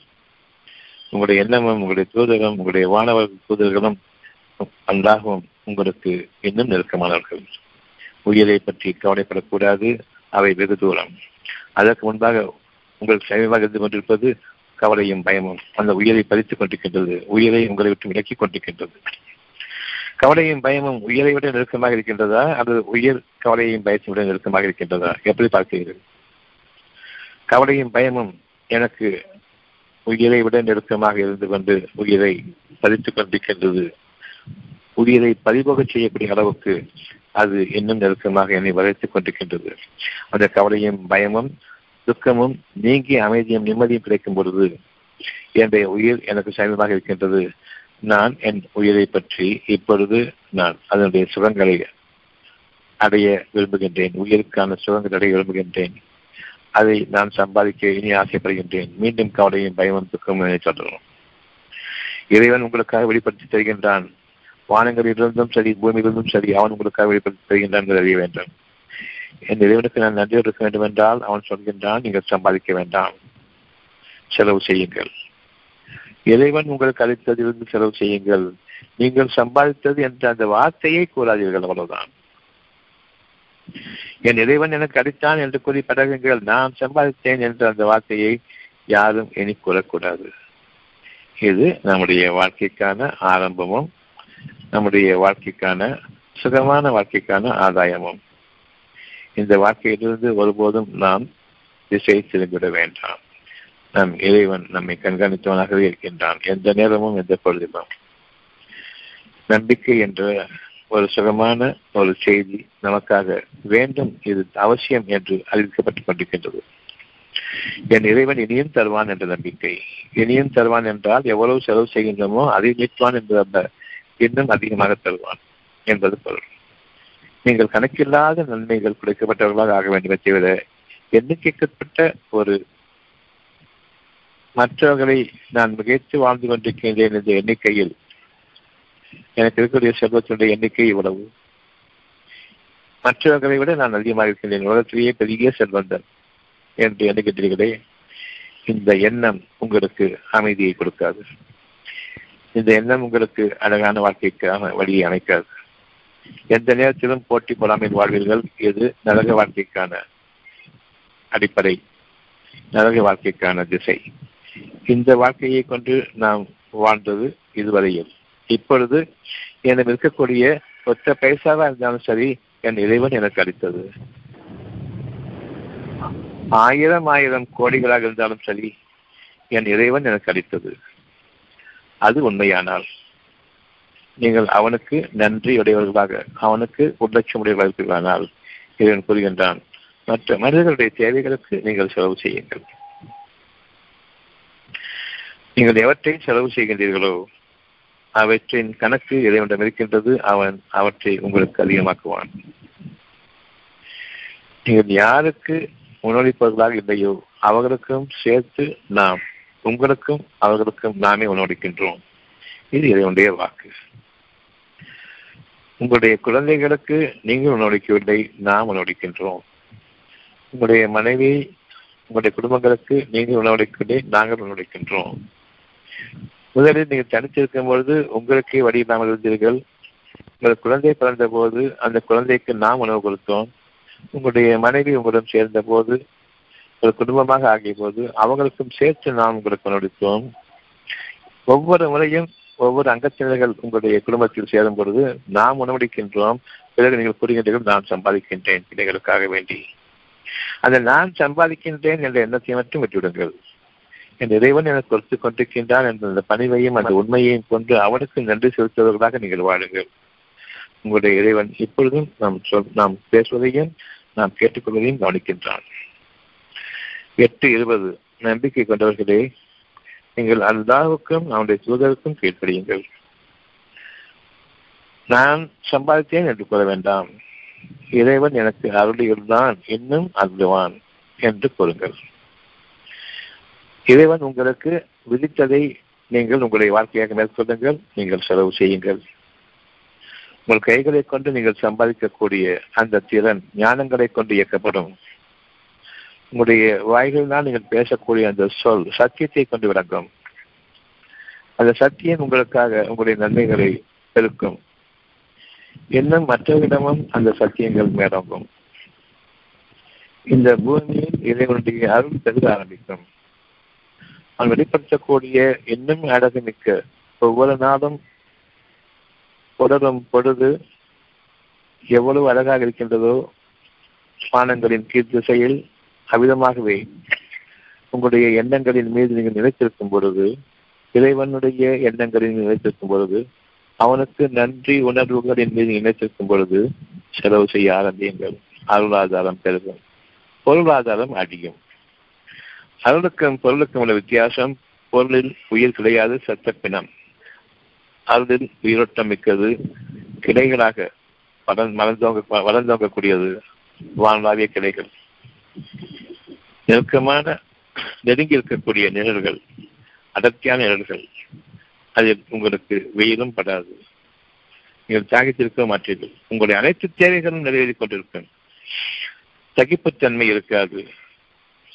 உங்களுடைய எண்ணமும் உங்களுடைய தூதரும் உங்களுடைய வானவர் தூதர்களும் அல்லாகவும் உங்களுக்கு இன்னும் நெருக்கமானவர்கள். உயிரை பற்றி கவலைப்படக்கூடாது. அவை வெகு தூரம். அதற்கு முன்பாக உங்கள் சமீபமாக இருந்து கொண்டிருப்பது கவலையும் பயமும் அந்த உயிரை பறித்துக் கொண்டிருக்கின்றது. உயிரை உங்களை விட்டு விலக்கிக் கொண்டிருக்கின்றது. கவலையும் பயமும் உயிரை விட நெருக்கமாக இருக்கின்றதா? அல்லது உயிர் கவலையும் பயத்தையும் விட நெருக்கமாக இருக்கின்றதா? எப்படி பார்க்கிறீர்கள்? கவலையும் பயமும் எனக்கு உயிரை விட நெருக்கமாக இருந்து கொண்டு உயிரை பறித்துக் கொண்டிருக்கின்றது. உயிரை பறிபோக செய்யக்கூடிய அளவுக்கு அது இன்னும் நெருக்கமாக என்னை வளைத்துக் கொண்டிருக்கின்றது. அந்த கவலையும் பயமும் துக்கமும் நீங்கி அமைதியும் நிம்மதியும் கிடைக்கும் பொழுது என்னுடைய உயிர் எனக்கு சமீபமாக இருக்கின்றது. நான் என் உயிரை பற்றி இப்பொழுது நான் அதனுடைய சுகங்களை அடைய விரும்புகின்றேன். உயிருக்கான சுகங்கள் அடைய விரும்புகின்றேன். அதை நான் சம்பாதிக்க இனி ஆசைப்படுகின்றேன். மீண்டும் கவலையும் பயமும் துக்கமும் சொல்லணும் இறைவன் உங்களுக்காக வெளிப்படுத்தி தருகின்றான். வானங்களிலிருந்தும் சரி பூமியிலிருந்தும் சரி அவன் உங்களுக்காக வெளிப்படுத்தி தருகின்றான் அறிய வேண்டும். என் இறைவனுக்கு நான் நன்றி இருக்க வேண்டும் என்றால் அவன் சொல்கின்றான் நீங்கள் சம்பாதிக்க வேண்டாம். செலவு செய்யுங்கள். இறைவன் உங்களுக்கு அளித்ததிலிருந்து செலவு செய்யுங்கள். நீங்கள் சம்பாதித்தது என்ற அந்த வார்த்தையை கூறாதீர்கள் அவ்வளவுதான். என் இறைவன் எனக்கு அடித்தான் என்று கூறி படகுங்கள். நான் சம்பாதித்தேன் என்ற அந்த வார்த்தையை யாரும் இனி கூறக்கூடாது. இது நம்முடைய வாழ்க்கைக்கான ஆரம்பமும் நம்முடைய வாழ்க்கைக்கான சுகமான வாழ்க்கைக்கான ஆதாயமும். இந்த வாழ்க்கையிலிருந்து ஒருபோதும் நாம் திசை திரும்பிவிட வேண்டாம். நம் இறைவன் நம்மை கண்காணித்தவனாகவே இருக்கின்றான். எந்த நேரமும் எந்த பொழுதிலும் நம்பிக்கை என்ற ஒரு சுகமான ஒரு செய்தி நமக்காக வேண்டும். இது அவசியம் என்று அறிவிக்கப்பட்டுக் கொண்டிருக்கின்றது. என் இறைவன் இனியும் தருவான் என்ற நம்பிக்கை. இனியும் தருவான் என்றால் எவ்வளவு செலவு செய்கின்றமோ அதை நீட்டுவான் என்று இன்னும் அதிகமாக தருவான் என்பது பொருள். நீங்கள் கணக்கில்லாத நன்மைகள் குறைக்கப்பட்டவர்களாக ஆக வேண்டுமே தவிர எண்ணிக்கைக்கப்பட்ட ஒரு மற்றவர்களை நான் மிகைத்து வாழ்ந்து கொண்டிருக்கின்றேன் என்ற எண்ணிக்கையில் எனக்கு இருக்கக்கூடிய செல்வத்தினுடைய எண்ணிக்கை இவ்வளவு. மற்றவர்களை விட நான் அதிகமாக இருக்கின்றேன். உலகத்திலேயே பெரிய செல்வந்தன் என்று எண்ணுகின்றீர்களே இந்த எண்ணம் உங்களுக்கு அமைதியை கொடுக்காது. இந்த எண்ணம் உங்களுக்கு அழகான வாழ்க்கைக்கான வழியை அமைக்காது. எந்த நேரத்திலும் போட்டி பொறாமையில் வாழ்வீர்கள். இது நரக வாழ்க்கைக்கான அடிப்படை. நரக வாழ்க்கைக்கான திசை. இந்த வாழ்க்கையை கொண்டு நாம் வாழ்ந்தது இதுவரையில். இப்பொழுது என்னிடம் இருக்கக்கூடிய ஒத்த பைசாவா இருந்தாலும் சரி என் இறைவன் எனக்கு அளித்தது. ஆயிரம் ஆயிரம் கோடிகளாக இருந்தாலும் சரி என் இறைவன் எனக்கு அளித்தது. அது உண்மையானால். நீங்கள் அவனுக்கு நன்றி உடையவர்களாக அவனுக்கு உள்ளட்சம் உடையவர்களானால் இறைவன் கூறுகின்றான். மற்ற மனிதர்களுடைய தேவைகளுக்கு நீங்கள் செலவு செய்யுங்கள். நீங்கள் எவற்றை செலவு செய்கின்றீர்களோ அவற்றின் கணக்கு இறைவனிடம் இருக்கின்றது அவன் அவற்றை உங்களுக்கு அதிகமாக்குவான். நீங்கள் யாருக்கு உணவளிப்பவர்களாக இல்லையோ அவர்களுக்கும் சேர்த்து நாம் உங்களுக்கும் அவர்களுக்கும் நாமே உணவளிக்கின்றோம் இது இறைவனுடைய வாக்கு. உங்களுடைய குழந்தைகளுக்கு நீங்கள் உணவளிக்கவில்லை நாம் உணவளிக்கின்றோம். உங்களுடைய மனைவி உங்களுடைய குடும்பங்களுக்கு நீங்கள் உணவளிக்கவில்லை நாங்கள் உணவளிக்கின்றோம். முதலில் நீங்கள் தனித்திருக்கும் பொழுது உங்களுக்கே வழி இல்லாமல் இருந்தீர்கள். உங்கள் குழந்தை பிறந்த போது அந்த குழந்தைக்கு நாம் உணவு கொடுத்தோம். உங்களுடைய மனைவி உங்களுடன் சேர்ந்த போது ஒரு குடும்பமாக ஆகிய போது அவங்களுக்கும் சேர்த்து நாம் உங்களுக்கு உணவளித்தோம். ஒவ்வொரு முறையும் ஒவ்வொரு அங்கத்தினர்கள் உங்களுடைய குடும்பத்தில் சேரும் பொழுது நாம் உணவடிக்கின்றோம் பிறகு நீங்கள் கூறுகின்றீர்கள் நான் சம்பாதிக்கின்றேன் பிள்ளைகளுக்காக வேண்டி. அந்த நான் சம்பாதிக்கின்றேன் என்ற எண்ணத்தை மட்டும் விட்டுவிடுங்கள். என் இறைவன் எனக்கு கொடுத்து கொண்டிருக்கின்றான் என்ற அந்த பணிவையும் அந்த உண்மையையும் கொண்டு அவனுக்கு நன்றி செலுத்துவதற்காக நீங்கள் வாழுங்கள். உங்களுடைய இறைவன் இப்பொழுதும் நாம் சொல் நாம் பேசுவதையும் நாம் கேட்டுக்கொள்வதையும் கவனிக்கின்றான். எட்டு இருபது. நம்பிக்கை கொண்டவர்களே நீங்கள் அல்லாவுக்கும் அவனுடைய தூதருக்கும் கீழ்ப்படியுங்கள். நான் சம்பாதித்தேன் என்று கூற வேண்டாம். இறைவன் எனக்கு அருளியுள்ளான் இன்னும் அருளுவான் என்று கூறுங்கள். இறைவன் உங்களுக்கு விதித்ததை நீங்கள் உங்களுடைய வாழ்க்கையாக மேற்கொள்ளுங்கள் நீங்கள் செலவு செய்யுங்கள். உங்கள் கைகளை கொண்டு நீங்கள் சம்பாதிக்கக்கூடிய அந்த திறன் ஞானங்களை கொண்டு இயக்கப்படும். உங்களுடைய வாய்களினால் நீங்கள் பேசக்கூடிய அந்த சொல் சத்தியத்தை கொண்டு விளங்கும். அந்த சத்தியம் உங்களுக்காக உங்களுடைய நன்மைகளை பெருக்கும். இன்னும் மற்றவரிடமும் அந்த சத்தியங்கள் மேலோங்கும். இந்த பூமியில் இறைவனுடைய அருள் பெருக ஆரம்பிக்கும். அவன் வெளிப்படுத்தக்கூடிய இன்னும் அழகுமிக்க ஒவ்வொரு நாளும் புலரும் பொழுது எவ்வளவு அழகாக இருக்கின்றதோ பானங்களின் கீழ் திசையில் அவ்விதமாகவே உங்களுடைய எண்ணங்களின் மீது நீங்கள் நிலைத்திருக்கும் பொழுது இறைவனுடைய எண்ணங்களில் நிலைத்திருக்கும் பொழுது அவனுக்கு நன்றி உணர்வுகளின் மீது நினைத்திருக்கும் பொழுது செலவு செய்ய ஆரம்பியுங்கள். அருளாதாரம் பெருகும். பொருளாதாரம் அடியும் அருளுக்கும் பொருளுக்கும் உள்ள வித்தியாசம் பொருளில் உயிர் கிடையாது சத்த பிணம் அருளில் உயிரோட்டம் மிக்கது கிளைகளாக வளர்ந்தோங்க வளர்ந்தோங்கக்கூடியது வான்வாவிய கிளைகள். நெருக்கமான நெருங்கி இருக்கக்கூடிய நிழல்கள் அடர்த்தியான நிழல்கள் அதில் உங்களுக்கு வெயிலும் படாது. நீங்கள் தியாகித்திருக்க மாற்றீர்கள் உங்களுடைய அனைத்து தேவைகளும் நிறைவேறி கொண்டிருக்கும். சகிப்புத்தன்மை இருக்காது.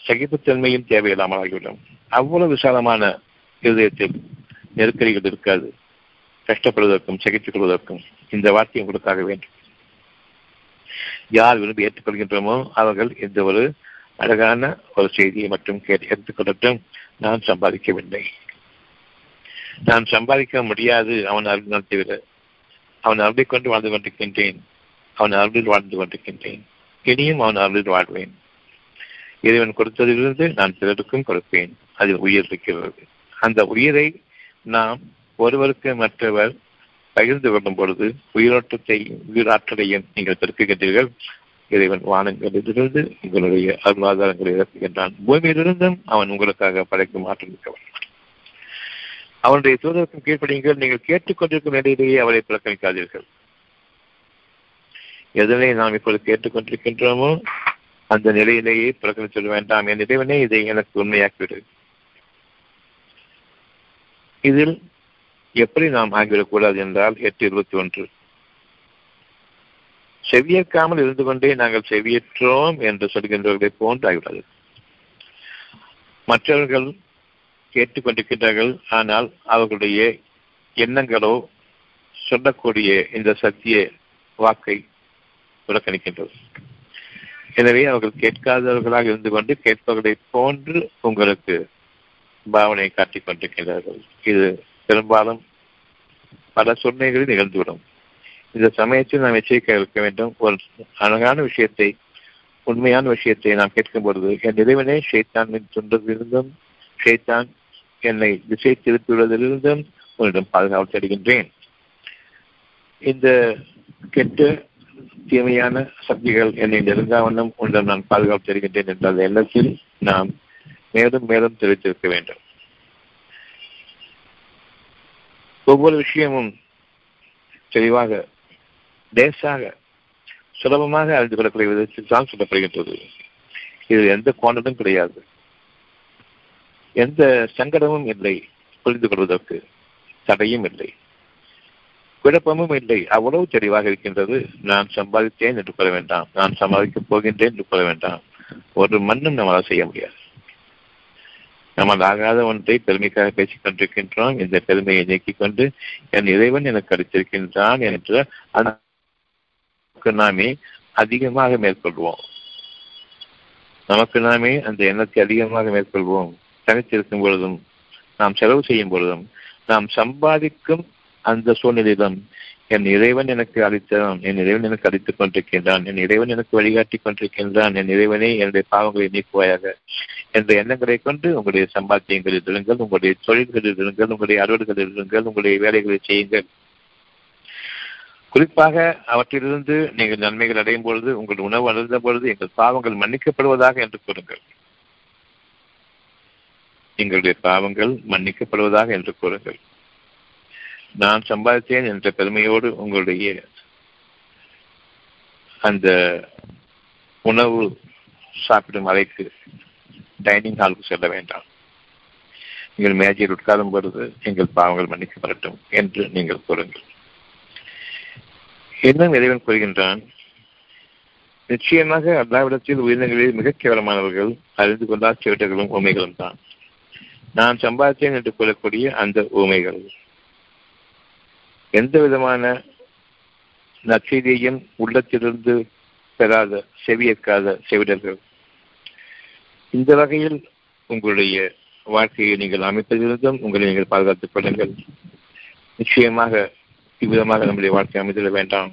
சகிப்புத்தன்மையும் தேவையில்லாமல் ஆகிவிடும். அவ்வளவு விசாலமான இருதயத்தில் நெருக்கடிகள் இருக்காது. கஷ்டப்படுவதற்கும் சகித்துக் கொள்வதற்கும் இந்த வார்த்தை உங்களுக்காக வேண்டும். யார் விரும்பி ஏற்றுக்கொள்கின்றோமோ அவர்கள் எந்த ஒரு அழகான ஒரு செய்தியை மட்டும் கேட்டு எடுத்துக்கொள்ளட்டும் நான் சம்பாதிக்கவில்லை. நான் சம்பாதிக்க முடியாது. அவன் அருள் நடத்திவிட அவன் அருளை கொண்டு வாழ்ந்து கொண்டிருக்கின்றேன். அவன் அருளில் வாழ்ந்து கொண்டிருக்கின்றேன். இனியும் அவன் அருளில் வாழ்வேன். இறைவன் கொடுத்ததிலிருந்து நான் பிறருக்கும் கொடுப்பேன். அதில் உயிர் இருக்கிறது. அந்த உயிரை நாம் ஒருவருக்கு மற்றவர் பகிர்ந்து கொள்ளும் பொழுது உயிரோட்டத்தை உயிராற்றலையும் நீங்கள் பெருக்குகின்றீர்கள். இறைவன் வானங்களிலிருந்து உங்களுடைய அருளாதாரங்களை இறக்குகின்றான் பூமியிலிருந்தும் அவன் உங்களுக்காக படைக்கும் ஆற்றல் மிக்கவன் அவனுடைய தூதருக்கும் கீழ்ப்படியுங்கள். நீங்கள் கேட்டுக்கொண்டிருக்கும் நிலையிலேயே அவரை புறக்கணிக்காதீர்கள். எதனை நாம் இப்பொழுது கேட்டுக்கொண்டிருக்கின்றோமோ அந்த நிலையிலேயே புறக்கணித்து வேண்டாம். என் இறைவனே இதை எனக்கு உண்மையாக்கிவிடு. இதில் எப்படி நாம் ஆகிவிடக்கூடாது என்றால் எட்டு இருபத்தி ஒன்று. செவியேற்காமல் இருந்து கொண்டே நாங்கள் செவியேற்றோம் என்று சொல்கின்றவர்களை போன்று ஆகிவிடாது மற்றவர்கள் கேட்டுக்கொண்டிருக்கின்றார்கள் ஆனால் அவர்களுடைய எண்ணங்களோ சொல்லக்கூடிய இந்த சத்திய வாக்கை புறக்கணிக்கின்றது. எனவே அவர்கள் கேட்காதவர்களாக இருந்து கொண்டு கேட்பவர்களை போன்று உங்களுக்கு பாவனையை காட்டிக் கொண்டிருக்கின்றார்கள். இது பெரும்பாலும் பல சூழ்நிலைகளில் நிகழ்ந்துவிடும். இந்த சமயத்தில் நாம் எச்சரிக்கை இருக்க வேண்டும். ஒரு அழகான விஷயத்தை உண்மையான விஷயத்தை நாம் கேட்கும் பொழுது என் இறைவனே ஷேத்தான் துன்றதிலிருந்தும் ஷேத்தான் என்னை திசை திருப்பிவிடுவதிலிருந்தும் உன்னிடம் பாதுகாப்பு தருகின்றேன் இந்த கெட்ட தீமையான சக்திகள் என்னை நெருங்காவண்ணம் உன்னிடம் நான் பாதுகாப்பு தருகின்றேன் என்ற அந்த எண்ணத்தில் நாம் மேலும் மேலும் தெரிவித்திருக்க வேண்டும். ஒவ்வொரு விஷயமும் தெளிவாக லேசாக சுலபமாக அறிந்து கொள்ளக்கூடிய விதத்தில் தான் சொல்லப்படுகின்றது. இது எந்த கோணமும் கிடையாது. எந்த சங்கடமும் இல்லை புரிந்து கொள்வதற்கு தடையும் இல்லை. குழப்பமும் இல்லை. அவ்வளவு தெளிவாக இருக்கின்றது. நான் சம்பாதித்தேன் என்று கொள்ள வேண்டாம். நான் சம்பாதிக்கப் போகின்றேன் என்று கொள்ள வேண்டாம். ஒரு மண்ணும் நம்மளால் செய்ய முடியாது. நம்மால் ஆகாத ஒன்றை பெருமைக்காக பேசிக் கொண்டிருக்கின்றோம். இந்த பெருமையை நீக்கிக் கொண்டு என் இறைவன் எனக்கு அளித்திருக்கின்றான் என்ற அந்த நாமே அதிகமாக மேற்கொள்வோம். நமக்கு நாமே அந்த எண்ணத்தை அதிகமாக மேற்கொள்வோம். தனித்திருக்கும் பொழுதும் நாம் செலவு செய்யும் பொழுதும் நாம் சம்பாதிக்கும் அந்த சூழ்நிலையிலும் என் இறைவன் எனக்கு அளித்தான் என் இறைவன் எனக்கு அளித்துக் கொண்டிருக்கின்றான் என் இறைவன் எனக்கு வழிகாட்டி கொண்டிருக்கின்றான் என் இறைவனே என்னுடைய பாவங்களை நீக்குவாயாக. என்ற எண்ணங்களை கொண்டு உங்களுடைய சம்பாத்தியங்களில் இருங்கள் உங்களுடைய தொழில்களில் இருங்கள் உங்களுடைய அலுவல்களில் இருங்கள் உங்களுடைய வேலைகளை செய்யுங்கள். குறிப்பாக அவற்றிலிருந்து நீங்கள் நன்மைகள் அடையும் பொழுது உங்கள் உணவு அழுந்த பொழுது எங்கள் பாவங்கள் மன்னிக்கப்படுவதாக என்று கூறுங்கள். எங்களுடைய பாவங்கள் மன்னிக்கப்படுவதாக என்று கூறுங்கள். நான் சம்பாதித்தேன் என்ற பெருமையோடு உங்களுடைய அந்த உணவு சாப்பிடும் அறைக்கு டைனிங் ஹாலுக்கு செல்ல வேண்டாம். நீங்கள் மேஜையில் உட்காரும் பொழுது எங்கள் பாவங்கள் மன்னிக்கப்படட்டும் என்று நீங்கள் கூறுங்கள். இன்னும் இறைவன் கூறுகின்றான் நிச்சயமாக அல்லாவிடத்தில் உயிரினங்களில் மிக கேவலமானவர்கள் அறிந்து கொண்டால் செவிட்டர்களும் உண்மைகளும் தான். நான் சம்பாதித்தேன் என்று கூறக்கூடிய அந்த ஊமைகள் எந்த விதமான நற்செய்தியையும் உள்ளத்திலிருந்து பெறாத செவியேற்காத செவிடர்கள். இந்த வகையில் உங்களுடைய வாழ்க்கையை நீங்கள் அமைப்பதிலிருந்தும் உங்களை நீங்கள் பாதுகாத்துக் கொள்ளுங்கள். நிச்சயமாக இவ்விதமாக நம்முடைய வாழ்க்கை அமைதிட வேண்டாம்.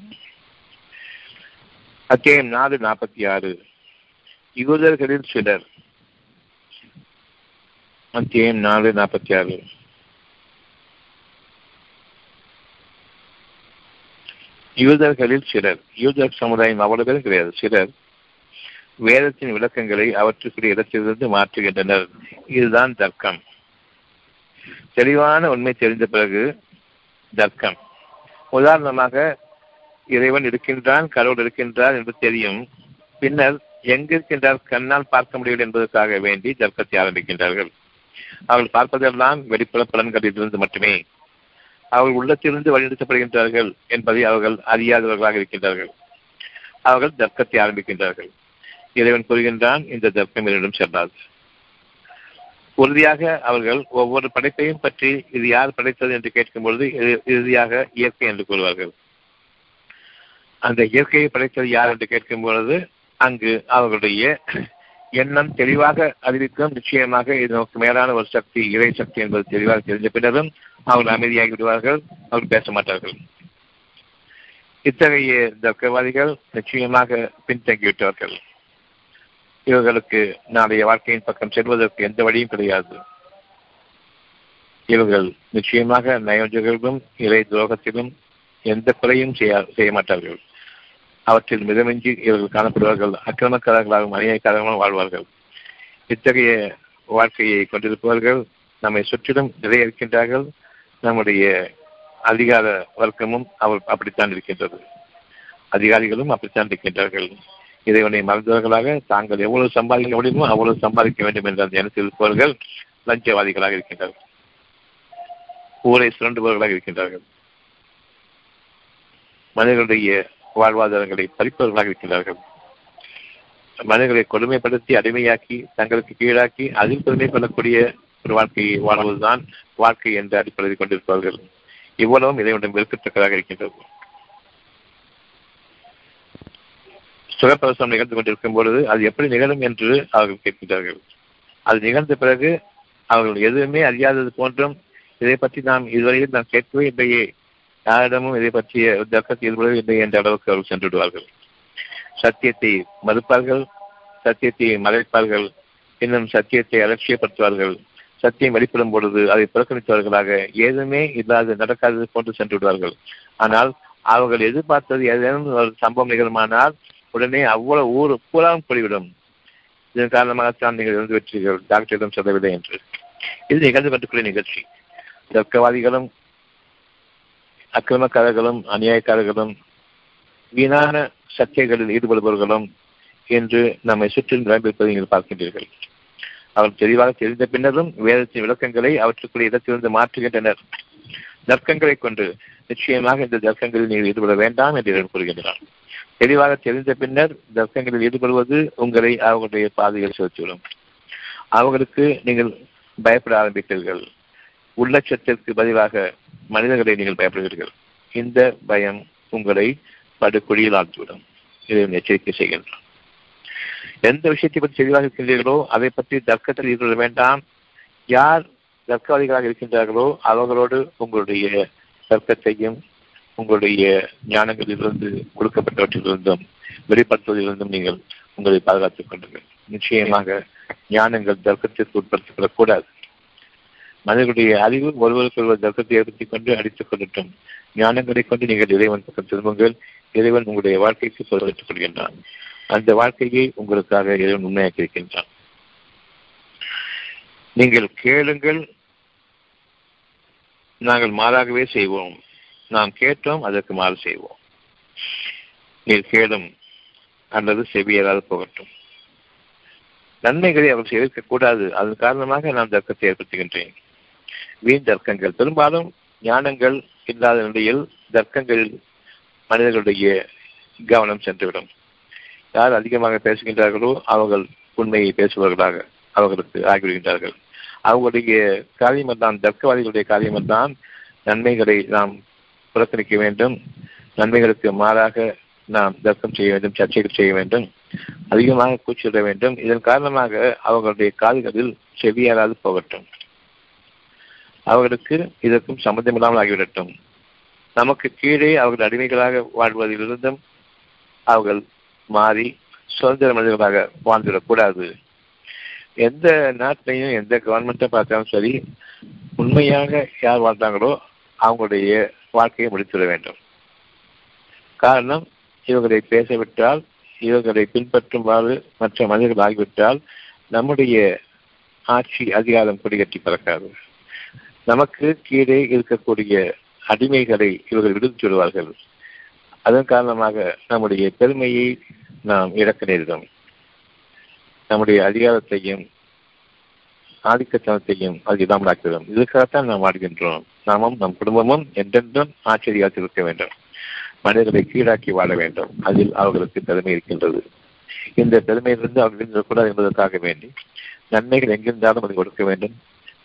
அத்தியாயம் நாலு நாற்பத்தி ஆறு. யூதர்களில் சிலர். அத்தியாயம் நாலு நாற்பத்தி ஆறு. யூதர்களில் சிலர் யூதர் சமுதாயம் அவ்வளவு கிடையாது. சிலர் வேதத்தின் விளக்கங்களை அவற்றுக்குரிய இடத்திலிருந்து மாற்றுகின்றனர். இதுதான் தர்க்கம். தெளிவான உண்மை தெரிந்த பிறகு தர்க்கம். உதாரணமாக இறைவன் இருக்கின்றான் கடவுள் இருக்கின்றார் என்று தெரியும். பின்னர் எங்கிருக்கின்றார் கண்ணால் பார்க்க முடியவில்லை என்பதற்காக வேண்டி தர்க்கத்தை ஆரம்பிக்கின்றார்கள். அவர்கள் பார்ப்பதெல்லாம் வெளிப்புற பலன்களிலிருந்து மட்டுமே. அவர்கள் உள்ளத்திலிருந்து வழிநடத்தப்படுகின்றார்கள் என்பதை அவர்கள் அறியாதவர்களாக இருக்கின்றார்கள். அவர்கள் தர்க்கத்தை ஆரம்பிக்கின்றார்கள். இறைவன் கூறுகின்றான் இந்த தர்க்கம் என்னிடம் செல்லாது. உறுதியாக அவர்கள் ஒவ்வொரு படைப்பையும் பற்றி இது யார் படைத்தது என்று கேட்கும் பொழுது இறுதியாக இயற்கை என்று கூறுவார்கள். அந்த இயற்கையை படைத்தது யார் என்று கேட்கும் பொழுது அங்கு அவர்களுடைய எண்ணம் தெளிவாக அறிவிக்கும். நிச்சயமாக இது நமக்கு மேலான ஒரு சக்தி இறை சக்தி என்பது தெளிவாக தெரிந்த பின்னரும் அவர்கள் அமைதியாகி விடுவார்கள். அவர்கள் பேச மாட்டார்கள். இத்தகைய தர்க்கவாதிகள் நிச்சயமாக பின்தங்கிவிட்டவர்கள். இவர்களுக்கு நாளைய வாழ்க்கையின் பக்கம் செல்வதற்கு எந்த வழியும் கிடையாது. இவர்கள் நிச்சயமாக நயோஜகளிலும் இறை துரோகத்திலும் எந்த குறையும் செய்ய செய்ய மாட்டார்கள். அவற்றில் மிதமின்றி இவர்கள் காணப்படுவார்கள். அக்கிரமக்காரர்களாகவும் அநியாயக்காரர்களும் வாழ்வார்கள். இத்தகைய வாழ்க்கையை கொண்டிருப்பவர்கள் நம்மை சுற்றிலும் நிறைய இருக்கின்றார்கள். நம்முடைய அதிகார வர்க்கமும் அவர் அப்படித்தான் இருக்கின்றது. அதிகாரிகளும் அப்படித்தான் இருக்கின்றார்கள். இறைவனை மறந்தவர்களாக தாங்கள் எவ்வளவு சம்பாதிக்க முடியுமோ அவ்வளவு சம்பாதிக்க வேண்டும் என்ற அந்த எண்ணத்தில் இருப்பவர்கள் லஞ்சவாதிகளாக இருக்கின்றார்கள். ஊரை சுரண்டுபவர்களாக இருக்கின்றார்கள். மனிதர்களுடைய வாழ்வாதாரங்களை பறிப்பவர்களாக இருக்கின்றார்கள். மனிதர்களை கொடுமைப்படுத்தி அடிமையாக்கி தங்களுக்கு கீழாக்கி அதில் பெருமைப்படக்கூடிய ஒரு வாழ்க்கையை வாழ்வதுதான் வாழ்க்கை என்ற அடிப்படையில் கொண்டிருப்பார்கள் இவ்வளவும் இதையுடன் வெறுக்கத்தக்கதாக இருக்கின்றது. சுகப்பிரசவம் நிகழ்ந்து கொண்டிருக்கும் பொழுது அது எப்படி நிகழும் என்று அவர்கள் கேட்கின்றார்கள். அது நிகழ்ந்த பிறகு அவர்கள் எதுவுமே அறியாதது போன்றும் இதை பற்றி நாம் இதுவரையில் நாம் கேட்கவே இல்லையே. யாரிடமும் இதை பற்றிய தர்க்கத்தை ஈடுபடவே இல்லை என்ற அளவுக்கு அவர்கள் சென்று விடுவார்கள். சத்தியத்தை மறுப்பார்கள் சத்தியத்தை மறைப்பார்கள் இன்னும் சத்தியத்தை அலட்சியப்படுத்துவார்கள். சத்தியம் வெளிப்படும் பொழுது அதை புறக்கணித்தவர்களாக ஏதுமே இல்லாது நடக்காதது போன்று சென்று விடுவார்கள். ஆனால் அவர்கள் எதிர்பார்த்தது ஏதேனும் ஒரு சம்பவம் நிகழுமானால் உடனே அவ்வளவு ஊர் பூராவும் போய்விடும் இதன் காரணமாகத்தான் நீங்கள் இருந்து வெற்றீர்கள் டாக்டரிடம் சொல்லவில்லை என்று. இது நிகழ்ந்து கொண்டிருக்கிற நிகழ்ச்சி. தர்க்கவாதிகளும் அக்கிரமக்காரர்களும் அநியாயக்காரர்களும் வீணான சர்ச்சைகளில் ஈடுபடுபவர்களும் என்று நம்மை சுற்றில் நிரம்பியிருப்பதை நீங்கள் பார்க்கின்றீர்கள். அவர் தெளிவாக தெரிந்த பின்னரும் வேதத்தின் விளக்கங்களை அவற்றுக்குரிய இடத்திலிருந்து மாற்றுகின்றனர். தர்க்கங்களை கொண்டு நிச்சயமாக இந்த தர்க்கங்களில் நீங்கள் ஈடுபட வேண்டாம் என்று கூறுகின்றனர். தெளிவாக தெரிந்த பின்னர் தர்க்கங்களில் ஈடுபடுவது உங்களை அவர்களுடைய பாதையில் செலுத்திவிடும் அவர்களுக்கு நீங்கள் பயப்பட ஆரம்பித்தீர்கள் உள்ளட்சத்திற்கு பதிலாக மனிதர்களை நீங்கள் பயப்படுகிறீர்கள் இந்த பயம் உங்களை படுகொழியில் ஆழ்த்திவிடும். இதை எச்சரிக்கை செய்கின்றோம் எந்த விஷயத்தை பற்றி தெளிவாக இருக்கின்றீர்களோ அதை பற்றி தர்க்கத்தில் ஈடுபட வேண்டாம். யார் தர்க்கவாதிகளாக இருக்கின்றார்களோ அவர்களோடு உங்களுடைய தர்க்கத்தையும் உங்களுடைய ஞானங்களிலிருந்து கொடுக்கப்பட்டவற்றிலிருந்தும் வெளிப்படுத்துவதிலிருந்தும் நீங்கள் உங்களை பாதுகாத்துக் கொள்ளுங்கள். நிச்சயமாக ஞானங்கள் தர்க்கத்திற்கு உட்படுத்தப்படக்கூடாது. மனிதர்களுடைய அறிவு ஒருவருக்கு ஒருவர் தர்க்கத்தை ஏற்படுத்திக் கொண்டு அடித்துக் கொள்ளட்டும். ஞானங்களை கொண்டு நீங்கள் இறைவன் பக்கம் திரும்புங்கள். இறைவன் உங்களுடைய வாழ்க்கைக்கு பொருளெடுத்துக் கொள்கின்றான். அந்த வாழ்க்கையை உங்களுக்காக இறைவன் உண்மையாக்கி இருக்கின்றான் நீங்கள் கேளுங்கள். நாங்கள் மாறாகவே செய்வோம். நாம் கேட்டோம் அதற்கு மாறு செய்வோம். நீர் கேளும் அல்லது செவியலால் போகட்டும். நன்மைகளை அவர் செய்திருக்கக்கூடாது அதன் காரணமாக நான் தர்க்கத்தை ஏற்படுத்துகின்றேன். வீண் தர்க்கங்கள். பெரும்பாலும் ஞானங்கள் இல்லாத நிலையில் தர்க்கங்களில் மனிதர்களுடைய கவனம் சென்றுவிடும். யார் அதிகமாக பேசுகின்றார்களோ அவர்கள் உண்மையை பேசுபவர்களாக அவர்களுக்கு ஆகிவிடுகின்றார்கள். அவர்களுடைய காரியமெல்லாம் தர்க்கவாதிகளுடைய காரியமெல்லாம் நன்மைகளை நாம் புறக்கணிக்க வேண்டும். நன்மைகளுக்கு மாறாக நாம் தர்க்கம் செய்ய வேண்டும் சர்ச்சைகள் செய்ய வேண்டும் அதிகமாக கூச்சிட வேண்டும். இதன் காரணமாக அவர்களுடைய கால்களில் செவியாராது போகட்டும். அவர்களுக்கு இதற்கும் சம்மந்தமில்லாமல் ஆகிவிடட்டும். நமக்கு கீழே அவர்கள் அடிமைகளாக வாழ்வதிலிருந்தும் அவர்கள் மாறி சுதந்திர மனிதர்களாக வாழ்ந்துவிடக்கூடாது. எந்த நாட்டிலையும் எந்த கவர்மெண்ட்டை பார்த்தாலும் சரி உண்மையாக யார் வாழ்ந்தாங்களோ அவங்களுடைய வாழ்க்கையை முடித்துவிட வேண்டும். காரணம் இவர்களை பேசவிட்டால் இவர்களை பின்பற்றுமாறு மற்ற மனிதர்கள் ஆகிவிட்டால் நம்முடைய ஆட்சி அதிகாரம் கொடிகட்டி பறக்காது. நமக்கு கீழே இருக்கக்கூடிய அடிமைகளை இவர்கள் விடுத்து விடுவார்கள். அதன் காரணமாக நம்முடைய பெருமையை நாம் இழக்க நேரிடும். நம்முடைய அதிகாரத்தையும் ஆதிக்கத்தனத்தையும் அது இல்லாமலாக்கிவிடும் இதுக்காகத்தான் நாம் வாழ்கின்றோம். நாமும் நம் குடும்பமும் என்றென்றும் ஆட்சி இருக்க வேண்டும். மனிதர்களை கீழாக்கி வாழ வேண்டும். அதில் அவர்களுக்கு பெருமை இருக்கின்றது. இந்த பெருமையிலிருந்து அவர்கள் இருக்கக்கூடாது என்பதற்காக வேண்டி நன்மைகள் எங்கிருந்தாலும் அதை கொடுக்க வேண்டும்.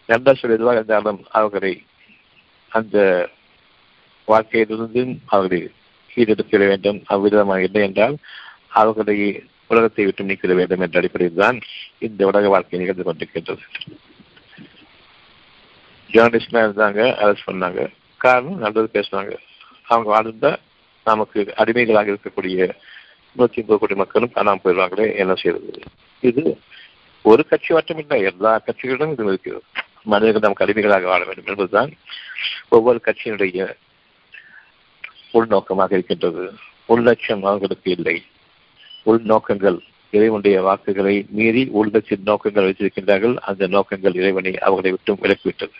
நல்ல சொல் எதுவாக இருந்தாலும் அவர்களை அந்த வாழ்க்கையிலிருந்து அவர்களை ஈடெடுத்திட வேண்டும். அவ்விதமாக இல்லை என்றால் அவர்களை உலகத்தை விட்டு நீக்கிட வேண்டும் என்ற அடிப்படையில் தான் இந்த உலக வாழ்க்கை நிகழ்ந்து கொண்டிருக்கின்றது. ஜேர்னலிஸ்ட்லாம் இருந்தாங்க அரெஸ்ட் பண்ணாங்க. காரணம் நல்லது பேசுனாங்க. அவங்க வாழ்ந்தா நமக்கு அடிமைகளாக இருக்கக்கூடிய நூத்தி ஐம்பது கோடி மக்களும் காணாமல் போயிடுவாங்களே என்ன செய்யறது இது ஒரு கட்சி மட்டும் இல்லை எல்லா கட்சிகளிடம் இது இருக்கிறது. மனிதர்கள் நமக்கு அடிமைகளாக வாழ வேண்டும் என்பதுதான் ஒவ்வொரு கட்சியினுடைய உள்நோக்கமாக இருக்கின்றது. உள்லட்சம் அவர்களுக்கு இல்லை. உள்நோக்கங்கள் இறைவனுடைய வாக்குகளை மீறி உள்லட்ச நோக்கங்கள் வைத்திருக்கின்றார்கள். அந்த நோக்கங்கள் இறைவனை அவர்களை விட்டும் விலக்கிவிட்டது.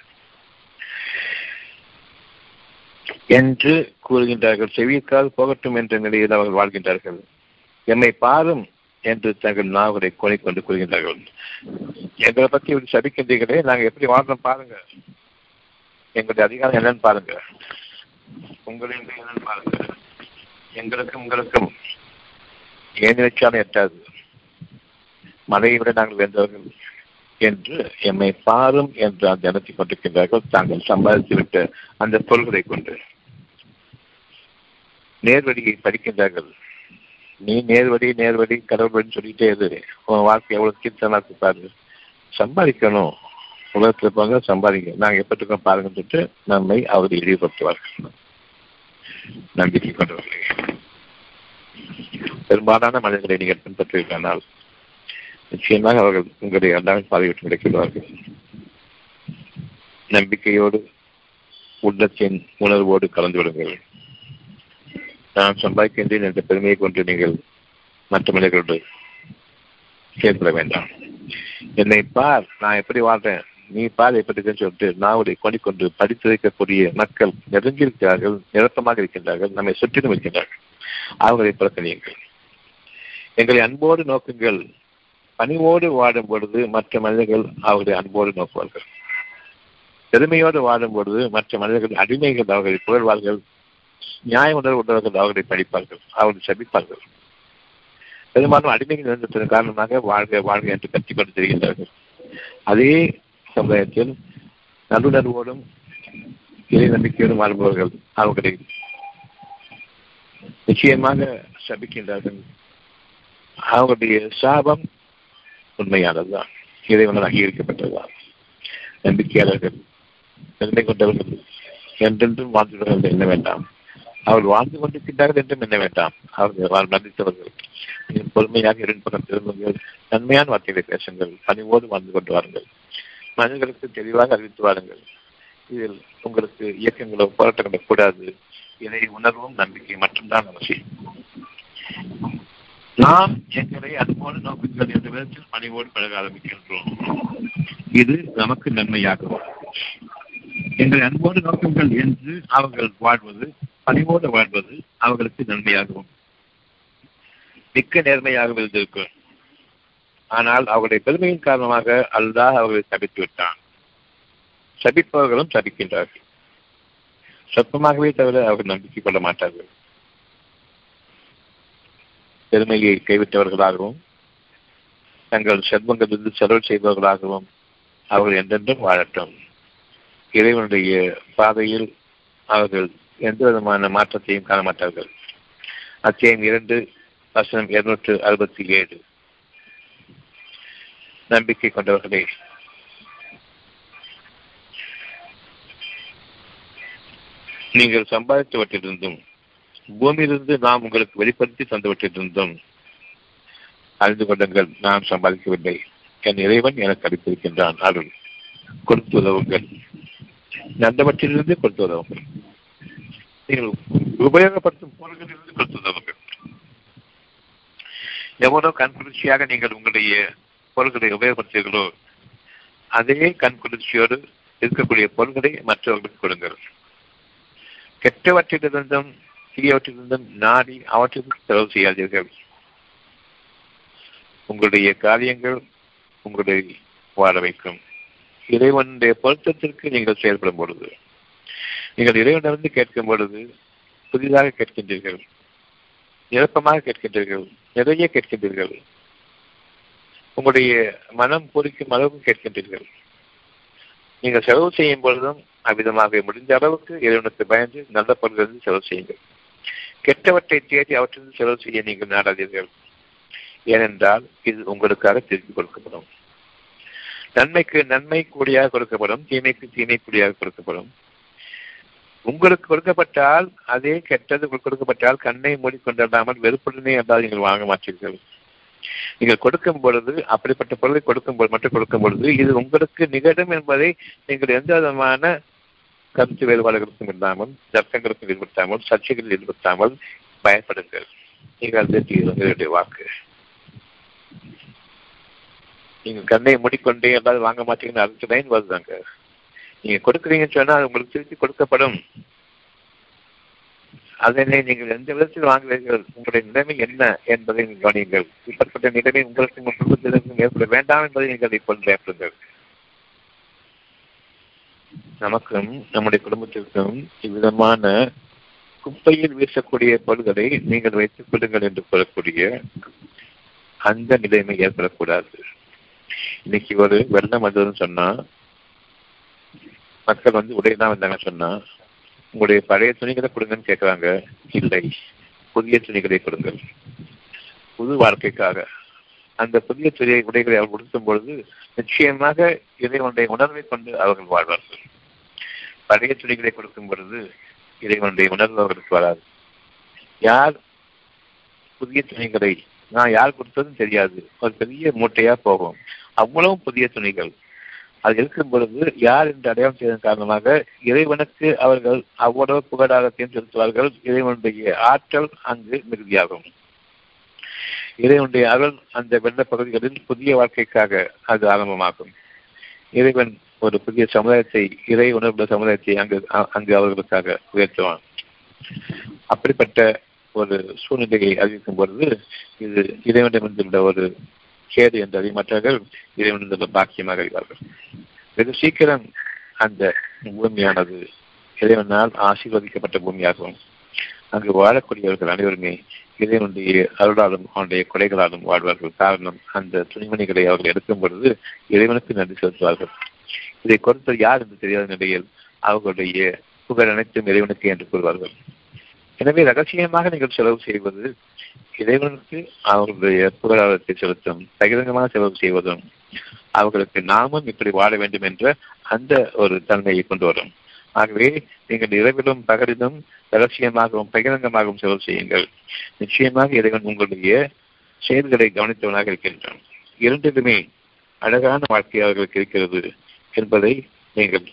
என்று கூறுகின்றார்கள். செவியக்கால் போகட்டும் என்ற நிலையில் அவர்கள் வாழ்கின்றார்கள். எம்மை பாரும் என்று தங்கள் நாவரை கொண்டு கூறுகின்றார்கள் எங்களை பற்றி இப்படி சபிக்கின்றீர்களே நாங்கள் எப்படி வாழ்றோம் பாருங்க. எங்களுடைய அதிகாரம் என்னன்னு பாருங்க. உங்களுடைய என்னன்னு பாருங்க. எங்களுக்கும் உங்களுக்கும் ஏன் நினைச்சாலும் எட்டாது. மழையை விட நாங்கள் வென்றவர்கள் என்று எம்மை பாரும் என்று அந்த எண்ணத்தை கொண்டிருக்கின்றார்கள். தாங்கள் சம்பாதித்துவிட்ட அந்த பொருள்களை கொண்டு. நேர்வழியை படிக்கின்றார்கள். நீ நேர்வழி நேர்வழி கடவுள் சொல்லிட்டே இரு. உன் வாழ்க்கை எவ்வளவு கீர்த்தனாக்கு பாரு. சம்பாதிக்கணும். உலகத்துல போங்க சம்பாதிக்க நாங்க எப்பட்டுக்கோம் பாருங்கன்னு சொல்லிட்டு நம்மை அவர் இழிவுபடுத்துவார்கள். நம்பிக்கை கொண்டவர்களே. பெரும்பாலான மனிதர்களை நீங்கள் பின்பற்றுவீர்களானால் நிச்சயமாக அவர்கள் உங்களை அல்லாமல் பாதைவிட்டு கிடைக்கிறார்கள் நம்பிக்கையோடு உள்ளத்தின் உணர்வோடு கலந்து விடுங்கள். நான் சம்பாதிக்கின்றேன் என்ற பெருமையை கொண்டு நீங்கள் மற்ற மனிதர்களோடு செயல்பட வேண்டாம். என்னை பார் நான் எப்படி வாழ்றேன்? நீ பார் எப்படி சொல்லிட்டு நாவலை கொண்டு படித்து வைக்கக்கூடிய மக்கள் நெருங்கியிருக்கிறார்கள் நிரப்பமாக இருக்கின்றார்கள் நம்மை சுற்றிலும் இருக்கின்றார்கள். அவர்களை புறக்கணியுங்கள். எங்களை அன்போடு நோக்குங்கள். பணிவோடு வாடும் பொழுது மற்ற மனிதர்கள் அவர்களை அன்போடு நோக்குவார்கள். பெருமையோடு வாடும் பொழுது மற்ற மனிதர்கள் அடிமைகள் அவர்களை புகழ்வார்கள். நியாய உணர்வு உள்ளவர்கள் அவர்களை படிப்பார்கள். அவர்களை சபிப்பார்கள். பெரும்பாலும் அடிமைகள் இருந்ததன் காரணமாக வாழ்க வாழ்க என்று கத்திக்கொண்டு தெரிகின்றார்கள் அதே சமுதாயத்தில் நல்லுணர்வோடும் இறை நம்பிக்கையோடும் வாழ்பவர்கள் அவர்களை நிச்சயமாக சபிக்கின்றார்கள். அவர்களுடைய சாபம் உண்மையானதுதான். இறைவனால் அங்கீகரிக்கப்பட்டதுதான் நம்பிக்கையாளர்கள் பெருமை கொண்டவர்கள் என்றென்றும் வாழ்ந்துள்ளவர்கள் என்ன வேண்டாம்? அவர்கள் வாழ்ந்து கொண்டிருக்கின்றார்கள் என்றும் என்ன வேண்டாம்? அவர்கள் மன்னித்தவர்கள்? பொறுமையாக இரண்டு பக்கம் திரும்புங்கள். நன்மையான வார்த்தைகளை பேசுங்கள். பணிவோடு வாழ்ந்து கொண்டு வாருங்கள். மனிதர்களுக்கு தெளிவாக அறிவித்து வாருங்கள். இதில் உங்களுக்கு இயக்கங்களோ போராட்டங்களோ கூடாது. இதை உணர்வும் நம்பிக்கை மட்டும்தான் அவசியம். நாம் எங்களை அதுபோல நோக்குங்கள் என்ற விதத்தில் பணிவோடு பழக ஆரம்பிக்கின்றோம். இது நமக்கு நன்மையாகும். எங்களை அன்போடு நோக்குங்கள் என்று அவர்கள் வாழ்வது பணிவோடு வாழ்வது அவர்களுக்கு நன்மையாகும். மிக்க நேர்மையாக இருந்திருக்கும். ஆனால் அவருடைய பெருமையின் காரணமாக அல்லாஹ் அவர்களை சபித்து விட்டான். சபிப்பவர்களும் சபிக்கின்றார்கள். சொற்பமாகவே தவிர அவர்கள் நம்பிக்கை கொள்ள மாட்டார்கள். பெருமையை கைவிட்டவர்களாகவும் தங்கள் செல்வங்களிலிருந்து செலவு செய்பவர்களாகவும் அவர்கள் என்றென்றும் வாழட்டும். இறைவனுடைய பாதையில் அவர்கள் எந்த விதமான மாற்றத்தையும் காண மாட்டார்கள் அத்தியாயம் இரண்டு வசனம் இருநூற்று அறுபத்தி ஏழு. நம்பிக்கை கொண்டவர்களே நீங்கள் சம்பாதித்தவற்றிலிருந்தும் பூமியிலிருந்து நாம் உங்களுக்கு வெளிப்படுத்தி தந்தவற்றிலிருந்தும் அறிந்து கொள்ளுங்கள் நான் சம்பாதிக்கவில்லை என் இறைவன் எனக்கு அளித்திருக்கின்றான். அருள். கொடுத்து உதவுங்கள். நல்லவற்றிலிருந்து கொடுத்து உதவுங்கள். நீங்கள் உபயோகப்படுத்தும் பொருள்களிலிருந்து கொடுத்து உதவுங்கள். எவ்வளவு கண்குளிர்ச்சியாக நீங்கள் உங்களுடைய பொருள்களை உபயோகப்படுத்துகிறீர்களோ அதே கண்குளிர்ச்சியோடு இருக்கக்கூடிய பொருள்களை மற்றவர்களுக்கு கொடுங்கள். கெட்டவற்றிலிருந்தும் சிறியவற்றிலிருந்தும் நாடி அவற்றிற்கு செலவு செய்யாதீர்கள். உங்களுடைய காரியங்கள் உங்களை வாழ வைக்கும். இறைவனுடைய பொருத்தத்திற்கு நீங்கள் செயல்படும் பொழுது நீங்கள் இறைவனிலிருந்து கேட்கும் பொழுது புதிதாக கேட்கின்றீர்கள். நிரப்பமாக கேட்கின்றீர்கள். நிறைய கேட்கின்றீர்கள். உங்களுடைய மனம் பொறிக்கும் அளவுக்கு கேட்கின்றீர்கள். நீங்கள் செலவு செய்யும் பொழுதும் அவ்விதமாக முடிந்த அளவுக்கு இறைவனுக்கு பயந்து நல்ல பொருளிலிருந்து செலவு செய்யுங்கள். கெட்டவற்றை தேடி அவற்றில் செலவு செய்ய நீங்கள் நாடாதீர்கள். ஏனென்றால் இது உங்களுக்காக திருப்பி கொடுக்கப்படும். நன்மைக்கு நன்மை கூடியாக கொடுக்கப்படும் தீமைக்கு தீமை கூடியாக கொடுக்கப்படும். உங்களுக்கு கொடுக்கப்பட்டால் அதே கெட்டது கொடுக்கப்பட்டால் கண்ணை மூடிக்கொண்டாமல் வெறுப்புடனே என்றால் நீங்கள் வாங்க மாட்டீர்கள். நீங்கள் கொடுக்கும் பொழுது அப்படிப்பட்ட பொருளை கொடுக்கும் போது மட்டும் கொடுக்கும் பொழுது இது உங்களுக்கு நிகழும் என்பதை நீங்கள் எந்த விதமான கருத்து வேறுபாடுகளுக்கும் இல்லாமல் தர்க்கங்களுக்கும் ஈடுபடுத்தாமல் சர்ச்சைகளில் ஈடுபடுத்தாமல் பயன்படுங்கள். நீங்கள் உங்களுடைய வாக்கு. நீங்கள் கண்ணை மூடிக்கொண்டே எல்லாரும் வாங்க மாட்டீங்கன்னு அதுக்கு லைன் வருதாங்க? நீங்க கொடுக்குறீங்கன்னு சொன்னா அது உங்களுக்கு திருப்பி கொடுக்கப்படும். அதனை நீங்கள் எந்த விதத்தில் வாங்குவீர்கள்? உங்களுடைய நிலைமை என்ன என்பதை நீங்கள் கவனியுங்கள். இப்படிப்பட்ட நிலைமை உங்களுக்கு குடும்பத்தினருக்கும் ஏற்பட வேண்டாம் என்பதை நீங்கள் இப்பொழுது ஏற்படுங்கள் நமக்கும் நம்முடைய குடும்பத்திற்கும் இவ்விதமான குப்பையில் வீசக்கூடிய பொருள்களை நீங்கள் வைத்துக் கொள்ளுங்கள் என்று கூறக்கூடிய அந்த நிலைமை ஏற்படக்கூடாது. இன்னைக்கு ஒரு வெள்ளம் வந்ததுன்னு சொன்னா மக்கள் வந்து உடையதான் வந்தாங்க சொன்னா உங்களுடைய பழைய துணிகளை கொடுங்கன்னு கேட்கிறாங்க இல்லை புதிய துணிகளை கொடுங்கள். புது வாழ்க்கைக்காக. அந்த புதிய துறை உடைகளை அவர் கொடுக்கும் பொழுது நிச்சயமாக இதை ஒன்றை உணர்வை கொண்டு அவர்கள் வாழ்வார்கள். பழைய துணிகளை கொடுக்கும் பொழுது இறைவனுடைய உணர்வு அவர்களுக்கு வராது. யார் புதிய துணிகளை நான் யார் கொடுத்ததும் தெரியாது. ஒரு பெரிய மூட்டையா போகும். அவ்வளவு புதிய துணிகள். அது இருக்கும் பொழுது யார் என்று அடையாளம் செய்ததன் காரணமாக இறைவனுக்கு அவர்கள் அவ்வளவு புகழாகத்தையும் செலுத்துவார்கள். இறைவனுடைய ஆற்றல் அங்கு மிகுதியாகும். இறைவனுடைய அருள் அந்த வெள்ள பகுதிகளில் புதிய வாழ்க்கைக்காக அது ஆரம்பமாகும். இறைவன் ஒரு புதிய சமுதாயத்தை இறை உணர்வுள்ள சமுதாயத்தை அங்கு அங்கு அவர்களுக்காக உயர்த்துவான். அப்படிப்பட்ட ஒரு சூழ்நிலையை அறிவிக்கும் பொழுது இது இறைவனிடமிருந்துள்ள ஒரு கேடு என்று அறிமாற்றார்கள் இறைவனிருந்துள்ள பாக்கியமாக அறிவார்கள். வெகு சீக்கிரம் அந்த பூமியானது இறைவனால் ஆசீர்வதிக்கப்பட்ட பூமியாகும் அங்கு வாழக்கூடியவர்கள் அனைவருமே இறைவனுடைய அருளாலும் அவனுடைய கொலைகளாலும் வாழ்வார்கள். காரணம் அந்த துணிமணிகளை அவர்கள் எடுக்கும் பொழுது இறைவனுக்கு நன்றி செலுத்துவார்கள். இதை கொடுத்தது யார் என்று தெரியாத நிலையில் அவர்களுடைய புகழ் அனைத்தும் இறைவனுக்கு என்று கூறுவார்கள். எனவே ரகசியமாக நீங்கள் செலவு செய்வது இறைவனுக்கு அவர்களுடைய புகழாரத்தை செலுத்தும் பகிரங்கமாக செலவு செய்வதும் அவர்களுக்கு நாமும் இப்படி வாழ வேண்டும் என்ற அந்த ஒரு தன்மையை கொண்டு வரும். ஆகவே நீங்கள் இரவிலும் பகலிலும் ரகசியமாகவும் பகிரங்கமாகவும் செலவு செய்யுங்கள். நிச்சயமாக இறைவன் உங்களுடைய செயல்களை கவனித்தவனாக இருக்கின்றான். இரண்டிலுமே அழகான வாழ்க்கை அவர்களுக்கு இருக்கிறது. என்பதை நீங்கள்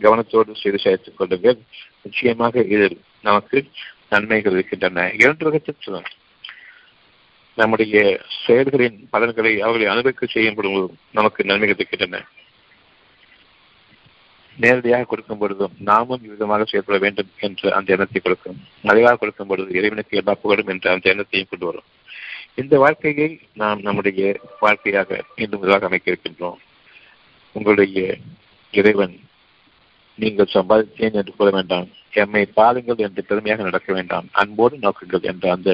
கவனத்தோடு செய்து சேர்த்துக் கொள்ளுங்கள். நிச்சயமாக இதில் நமக்கு நன்மைகள் இருக்கின்றன. இரண்டு வகத்தில் நம்முடைய செயல்களின் பலன்களை அவர்களை அனுபவிக்க செய்யும் பொழுதும் நமக்கு நன்மைகள் இருக்கின்றன. நேரடியாக கொடுக்கும் பொழுதும் நாமும் விதமாக செயல்பட வேண்டும் என்ற அந்த எண்ணத்தை கொடுக்கும். மறைவாக கொடுக்கும் பொழுது இறைவனுக்கு எல்லா புகழும் என்ற அந்த எண்ணத்தையும் கொண்டு வரும். இந்த வாழ்க்கையை நாம் நம்முடைய வாழ்க்கையாக இன்னும் முதலாக அமைக்க இருக்கின்றோம். உங்களுடைய இறைவன் நீங்கள் சம்பாதித்தேன் என்று கூற வேண்டாம். எம்மை பாருங்கள் என்று பெருமையாக நடக்க வேண்டாம். அன்போடு நோக்குங்கள் என்ற அந்த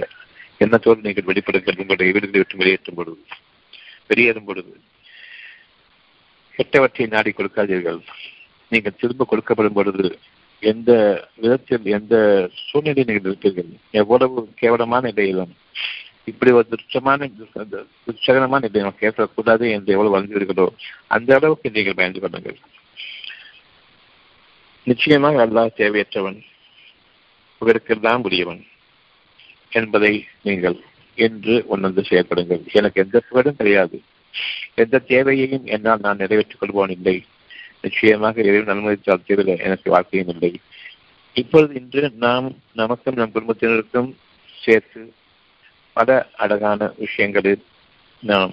எண்ணத்தோடு நீங்கள் வெளிப்படுங்கள். உங்களுடைய வீடுகளை விட்டு வெளியேற்றும் பொழுது வெளியேறும் பொழுது கெட்டவற்றை நாடி கொடுக்காதீர்கள். நீங்கள் திரும்ப கொடுக்கப்படும் பொழுது எந்த விதத்தில் எந்த சூழ்நிலையை நீங்கள் இருப்பீர்கள்? எவ்வளவு கேவலமான நிலையிலும் இப்படி ஒரு துச்சமான துச்சகரமான இதை நம்ம கேட்கக்கூடாது என்று எவ்வளவு வந்தீர்களோ அந்த அளவுக்கு நீங்கள் பயந்து கொள்ளுங்கள். நிச்சயமாக அல்லாஹ் தேவையற்றவன் உங்களுக்கெல்லாம் உரியவன் என்பதை நீங்கள் என்று உணர்ந்து செயல்படுங்கள். எனக்கு எந்த புகழும் கிடையாது. எந்த தேவையையும் என்னால் நான் நிறைவேற்றிக் கொள்வோன் இல்லை. நிச்சயமாக இறைவன் அனுமதித்தால் தீவிர எனக்கு வாழ்க்கையும் இல்லை. இப்பொழுது இன்று நாம் நமக்கும் நம் குடும்பத்தினருக்கும் சேர்த்து பல அழகான விஷயங்களில் நாம்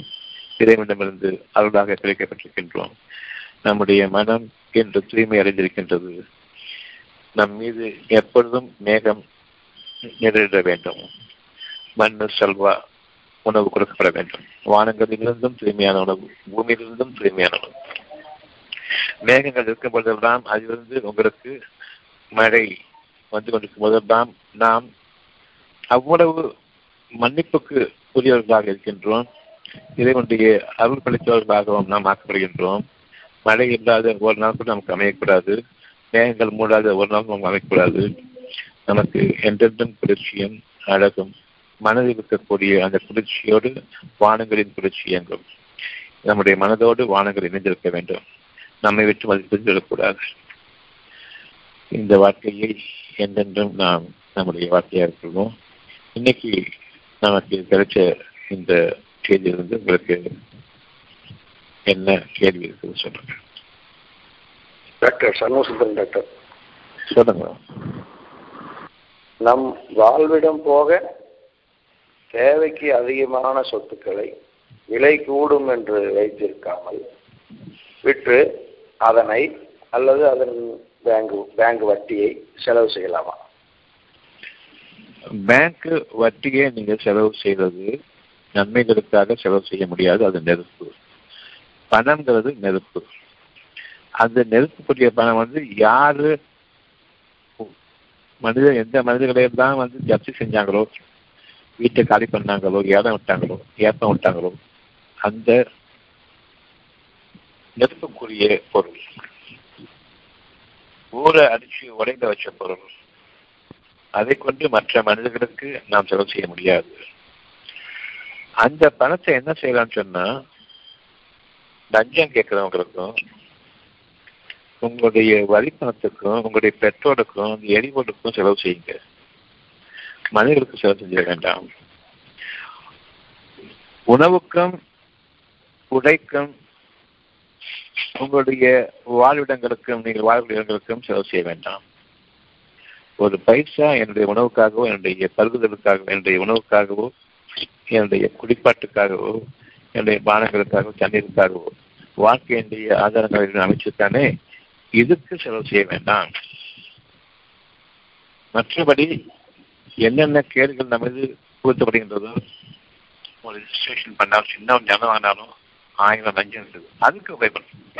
இறைவனிடமிருந்து அருளாக கிடைக்கப்பட்டிருக்கின்றோம் நம்முடைய மனம் என்று தூய்மை அடைந்திருக்கின்றது. நம் மீது எப்பொழுதும் மேகம் நிறைட வேண்டும். மண்ணு செல்வா உணவு கொடுக்கப்பட வேண்டும். வானங்களிலிருந்தும் தூய்மையான உணவு பூமியிலிருந்தும் தூய்மையான உணவு. மேகங்கள் இருக்கும் பொழுதெல்லாம் அதிலிருந்து உங்களுக்கு மழை வந்து கொண்டிருக்கும் போதெல்லாம் நாம் அவ்வளவு மன்னிப்புக்கு உரியவர்களாக இருக்கின்றோம். இறைவனுடைய அருள் படைத்தவர்களாகவும் நாம் ஆக்கப்படுகின்றோம். மழை இல்லாத ஒரு நாள் கூட நமக்கு அமையக்கூடாது. மேகங்கள் மூடாத ஒரு நாள் நமக்கு அமையக்கூடாது. நமக்கு என்றென்றும் குளிர்ச்சியும் அழகும் மனதில் இருக்கக்கூடிய அந்த குளிர்ச்சியோடு வானங்களின் குளிர்ச்சி இயங்கும். நம்முடைய மனதோடு வானங்கள் இணைந்திருக்க வேண்டும். நம்மை விட்டு மதிப்பிடக்கூடாது இந்த வாழ்க்கையை என்றென்றும் நாம் நம்முடைய வார்த்தையாக இருக்கிறோம் இன்னைக்கு நமக்கு கிடைச்ச இந்த செய்தியிலிருந்து உங்களுக்கு என்ன கேள்வி இருக்குது சொல்லுங்க. Doctor Shanmugasundaran doctor. சொல்லுங்க. நம் வாழ்விடம் போக தேவைக்கு அதிகமான சொத்துக்களை விலை கூடும் என்று வைத்திருக்காமல் விற்று அதனை அல்லது அதன் பேங்க் பேங்க் வட்டியை செலவு செய்யலாமா? பேங்க் வட்டியை நீங்க செலவு செய்வது நன்மைகளுக்காக செலவு செய்ய முடியாது அது நெருப்பு. பணம்ங்கிறது நெருப்பு. அந்த நெருப்புக்குரிய பணம் வந்து யாரு மனித எந்த மனிதர்களையும் தான் வந்து ஜப்தி செஞ்சாங்களோ வீட்டை காலி பண்ணாங்களோ ஏலம் விட்டாங்களோ ஏப்பம் விட்டாங்களோ அந்த நெருப்புக்குரிய பொருள். ஊரை அடிச்சு உடைந்த வச்ச பொருள். அதை கொண்டு மற்ற மனிதர்களுக்கு நாம் செலவு செய்ய முடியாது. அந்த பணத்தை என்ன செய்யலாம்னு சொன்னா லஞ்சம் கேட்கிறவங்களுக்கும் உங்களுடைய வரி பணத்துக்கும் உங்களுடைய பெட்ரோலுக்கும் எரிபொருளுக்கும் செலவு செய்யுங்க. மனிதர்களுக்கு செலவு செஞ்சிட வேண்டாம். உணவுக்கும் உடைக்கும் உங்களுடைய வாழ்விடங்களுக்கும் நீங்கள் வாழ்விடங்களுக்கும் செலவு செய்ய வேண்டாம். ஒரு பைசா என்னுடைய உணவுக்காகவோ என்னுடைய பருகுதலுக்காகவோ என்னுடைய உணவுக்காகவோ என்னுடைய குடிப்பாட்டுக்காகவோ என்னுடைய பானங்களுக்காகவோ தண்ணீருக்காகவோ வாழ்க்கையினுடைய ஆதாரங்களை அமைச்சுத்தானே இதுக்கு செலவு செய்ய வேண்டாம். மற்றபடி என்னென்ன கேடுகள் நமது புகுத்தப்படுகின்றதோ ஒரு ரிஜிஸ்ட்ரேஷன் பண்ணாலும் சின்ன ஒரு ஜனம் ஆனாலும் ஆயிரம் லஞ்சம் இருக்குது. அதுக்கு உபயோகப்படுத்தும்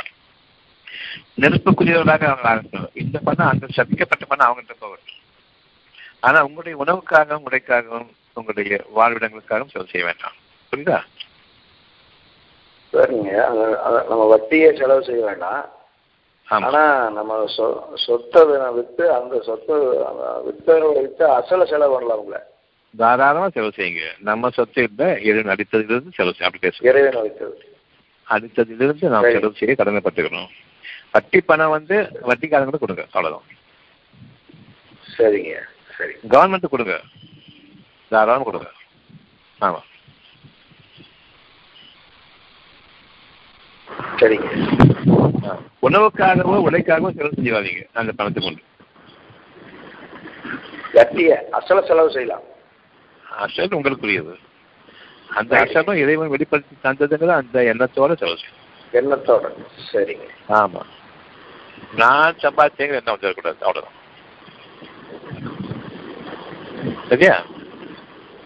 நெருப்புக்குரியவர்களாக அவங்க ஆகட்டும் இந்த பணம் அந்த சபிக்கப்பட்ட பணம் அவங்கள்ட்ட போகட்டும். ஆனா உங்களுடைய உணவுக்காகவும் உடைக்காகவும் உங்களுடைய வாழ்விடங்களுக்காகவும் செலவு செய்ய வேண்டாம். புரியுதா? சரிங்க. நம்ம வட்டியை செலவு செய்ய வேண்டாம். ஆனா நம்ம சொத்தை வித்து அந்த சொத்தை வித்ததை வித்து அசல செலவு பண்ணலாம்ல தாராளமா செலவு செய்யுங்க. நம்ம சொத்து இல்ல இறைவன் அடித்ததிலிருந்து செலவு செய்ய அப்படி பேசுவோம் இறைவன் வைத்தது அடித்ததிலிருந்து நாம். செலவு செய்ய கடமைப்பட்டுக்கணும். வட்டி பணம் வந்து வட்டிக்காரங்களுக்கு கொடுங்க அவ்வளவுதான். சரிங்க சரி. கவர்மெண்ட் கொடுங்க. தாராளம் கொடுங்க. ஆமா. சரிங்க. உணவுக்காகவோ உழைக்காகவோ செலவு செஞ்சிடாதீங்க அந்த பணத்தை கொண்டு வட்டியை அசல செலவு செய்யலாம். அசல் உங்களுக்குரியது. அந்த அசலும் இறைவன் வெளிப்படுத்தி தந்ததுங்கிறது அந்த எண்ணத்தோட செலவு செய்யும் எண்ணத்தோட சரிங்க. ஆமா. நான் சம்பாதிச்சேங்க என்ன வந்துடக்கூடாது அவ்வளவுதான். சரியா?